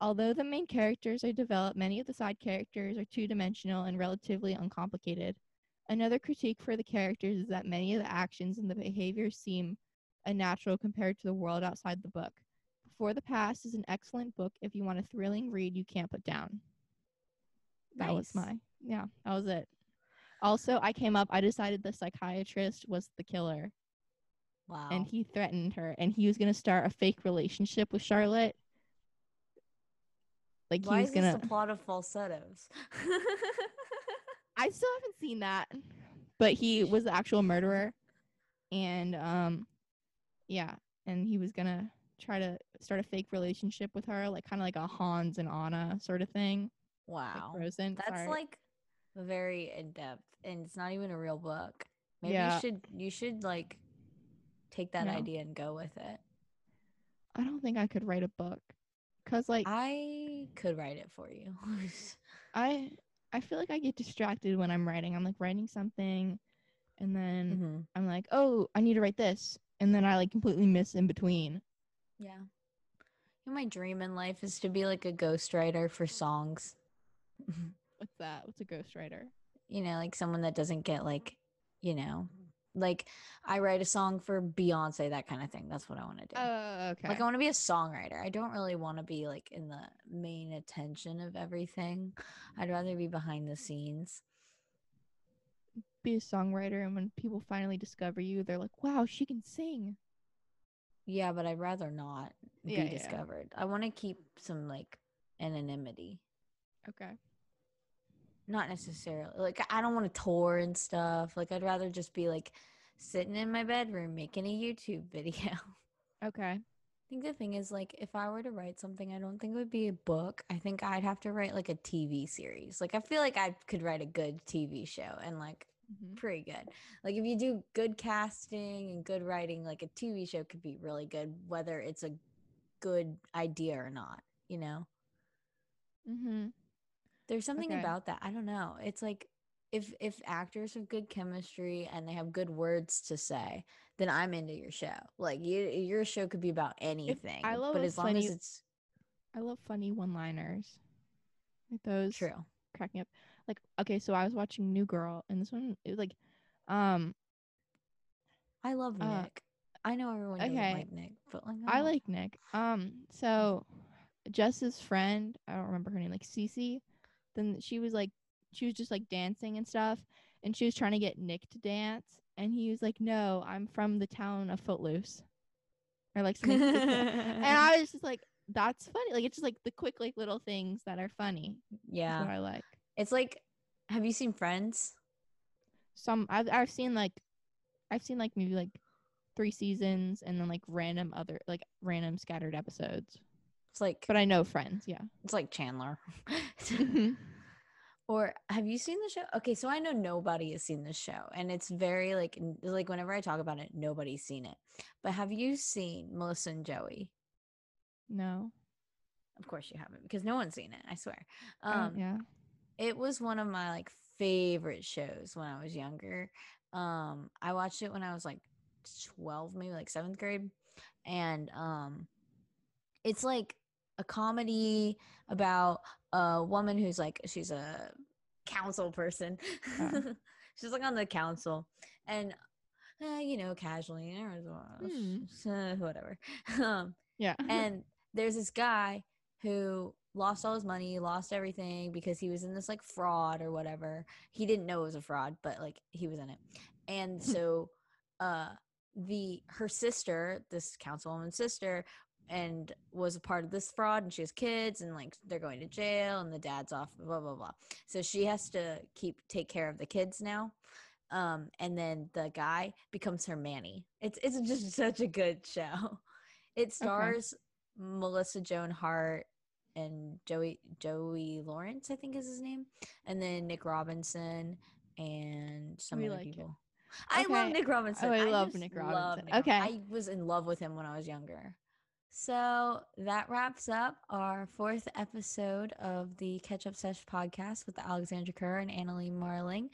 [SPEAKER 1] Although the main characters are developed, many of the side characters are two dimensional and relatively uncomplicated. Another critique for the characters is that many of the actions and the behaviors seem unnatural compared to the world outside the book. Before the Past is an excellent book if you want a thrilling read you can't put down. That was my yeah, that was it. Also, I came up, I decided the psychiatrist was the killer
[SPEAKER 2] Wow.
[SPEAKER 1] and he threatened her and he was going to start a fake relationship with Charlotte. Like
[SPEAKER 2] Why
[SPEAKER 1] he was
[SPEAKER 2] is
[SPEAKER 1] going
[SPEAKER 2] this
[SPEAKER 1] to
[SPEAKER 2] the plot of falsettos?
[SPEAKER 1] I still haven't seen that. But he was the actual murderer and um yeah, and he was going to try to start a fake relationship with her like kind of like a Hans and Anna sort of thing. Like
[SPEAKER 2] wow.
[SPEAKER 1] Frozen.
[SPEAKER 2] That's
[SPEAKER 1] Sorry.
[SPEAKER 2] like very in depth and it's not even a real book. Maybe
[SPEAKER 1] Yeah.
[SPEAKER 2] you should you should like take that
[SPEAKER 1] No.
[SPEAKER 2] idea and go with it.
[SPEAKER 1] I don't think I could write a book cuz like
[SPEAKER 2] I could write it for you.
[SPEAKER 1] I I feel like I get distracted when I'm writing. I'm like writing something and then
[SPEAKER 2] Mhm.
[SPEAKER 1] I'm like, "Oh, I need to write this." And then I like completely miss in between.
[SPEAKER 2] Yeah. You know, my dream in life is to be like a ghostwriter for songs.
[SPEAKER 1] What's that? What's a ghostwriter?
[SPEAKER 2] you know, like someone that doesn't get like, you know, like I write a song for Beyonce, that kind of thing. That's what I want to do.
[SPEAKER 1] Oh, okay.
[SPEAKER 2] Like I want to be a songwriter. I don't really want to be like in the main attention of everything. I'd rather be behind the scenes.
[SPEAKER 1] be a songwriter and when people finally discover you, they're like, "Wow, she can sing."
[SPEAKER 2] Yeah, but I'd rather not be
[SPEAKER 1] Yeah, yeah.
[SPEAKER 2] discovered. I want to keep some like anonymity.
[SPEAKER 1] Okay.
[SPEAKER 2] Not necessarily like I don't want to tour and stuff. Like I'd rather just be like sitting in my bedroom making a YouTube video.
[SPEAKER 1] Okay.
[SPEAKER 2] I think the thing is like if I were to write something, I don't think it would be a book. I think I'd have to write like a TV series. Like I feel like I could write a good TV show and like
[SPEAKER 1] Mhm.
[SPEAKER 2] pretty good. Like if you do good casting and good writing, like a TV show could be really good whether it's a good idea or not, you know?
[SPEAKER 1] Mhm.
[SPEAKER 2] There's something
[SPEAKER 1] Okay.
[SPEAKER 2] about that. I don't know. It's like if if actors have good chemistry and they have good words to say, then I'm into your show. Like you, your show could be about anything.
[SPEAKER 1] I love
[SPEAKER 2] but as long as it's
[SPEAKER 1] I love funny one-liners. Like those
[SPEAKER 2] true.
[SPEAKER 1] cracking up. Like okay, so I was watching New Girl and this one it was like um
[SPEAKER 2] I love
[SPEAKER 1] Uh,
[SPEAKER 2] Nick. I know everyone doesn't
[SPEAKER 1] okay.
[SPEAKER 2] like Nick, but like
[SPEAKER 1] I
[SPEAKER 2] don't-
[SPEAKER 1] like Nick. Um, so Jess's friend, I don't remember her name, like Cece. Then she was like, she was just like dancing and stuff, and she was trying to get Nick to dance, and he was like, "No, I'm from the town of Footloose," or like something. and I was just like, "That's funny." Like it's just like the quick like little things that are funny.
[SPEAKER 2] Yeah.
[SPEAKER 1] what I like.
[SPEAKER 2] It's like, have you seen Friends?
[SPEAKER 1] Some I've I've seen like, I've seen like maybe like three seasons and then like random other like random scattered episodes.
[SPEAKER 2] It's like,
[SPEAKER 1] But I know Friends, yeah.
[SPEAKER 2] it's like Chandler.
[SPEAKER 1] Mhm.
[SPEAKER 2] or have you seen the show? Okay, so I know nobody has seen this show, and it's very like, like whenever I talk about it, nobody's seen it. But have you seen Melissa and Joey?
[SPEAKER 1] No.
[SPEAKER 2] Of course you haven't, because no one's seen it. I swear.
[SPEAKER 1] Oh,
[SPEAKER 2] Um,
[SPEAKER 1] yeah.
[SPEAKER 2] it was one of my like favorite shows when I was younger. Um, I watched it when I was like 12, maybe like seventh grade. And um it's like a comedy about a woman who's like she's a council person. She's like on the council and uh, you know, casually, uh, whatever. Um,
[SPEAKER 1] Yeah.
[SPEAKER 2] and there's this guy who lost all his money, lost everything because he was in this like fraud or whatever. He didn't know it was a fraud, but like he was in it. And so uh the her sister, this councilwoman's sister, and was a part of this fraud and she has kids and like they're going to jail and the dad's off blah blah blah. So she has to keep take care of the kids now um and then the guy becomes her manny. It's it's just such a good show. It stars melissa joan hart and joey joey lawrence i think is his name and then nick robinson and some
[SPEAKER 1] We
[SPEAKER 2] other
[SPEAKER 1] like
[SPEAKER 2] people. I love nick robinson.
[SPEAKER 1] Oh, I love
[SPEAKER 2] love
[SPEAKER 1] Nick Robinson.
[SPEAKER 2] Nick Rob-
[SPEAKER 1] Okay.
[SPEAKER 2] i was in love with him when i was younger So that wraps up our fourth episode of the Catch Up Sesh podcast with Alexandra Kerr and Annalie Marling.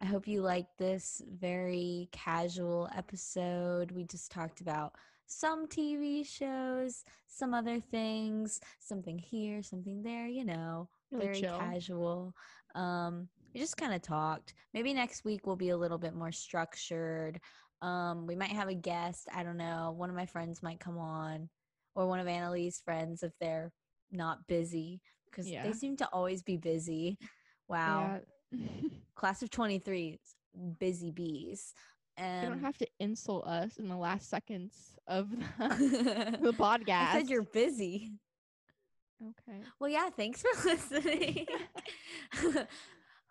[SPEAKER 2] I hope you liked this very casual episode. We just talked about some TV shows, some other things, something here, something there, you know,
[SPEAKER 1] Really
[SPEAKER 2] very
[SPEAKER 1] chill.
[SPEAKER 2] casual. Um, we just kind of talked. Maybe next week we'll be a little bit more structured. Um, we might have a guest. I don't know. One of my friends might come on, or one of Annalie's friends if they're not busy, because
[SPEAKER 1] Yeah.
[SPEAKER 2] they seem to always be busy. Wow,
[SPEAKER 1] Yeah.
[SPEAKER 2] class of 23 busy bees. And you
[SPEAKER 1] don't have to insult us in the last seconds of the, the
[SPEAKER 2] I
[SPEAKER 1] podcast.
[SPEAKER 2] said you're busy.
[SPEAKER 1] okay.
[SPEAKER 2] Well, yeah, thanks for listening.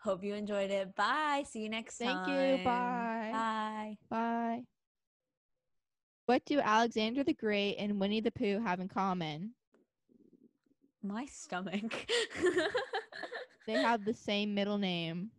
[SPEAKER 2] Hope you enjoyed it. Bye. See you next
[SPEAKER 1] Thank
[SPEAKER 2] time.
[SPEAKER 1] Thank you. Bye.
[SPEAKER 2] Bye.
[SPEAKER 1] Bye. What do Alexander the Great and Winnie the Pooh have in common?
[SPEAKER 2] My stomach.
[SPEAKER 1] They have the same middle name.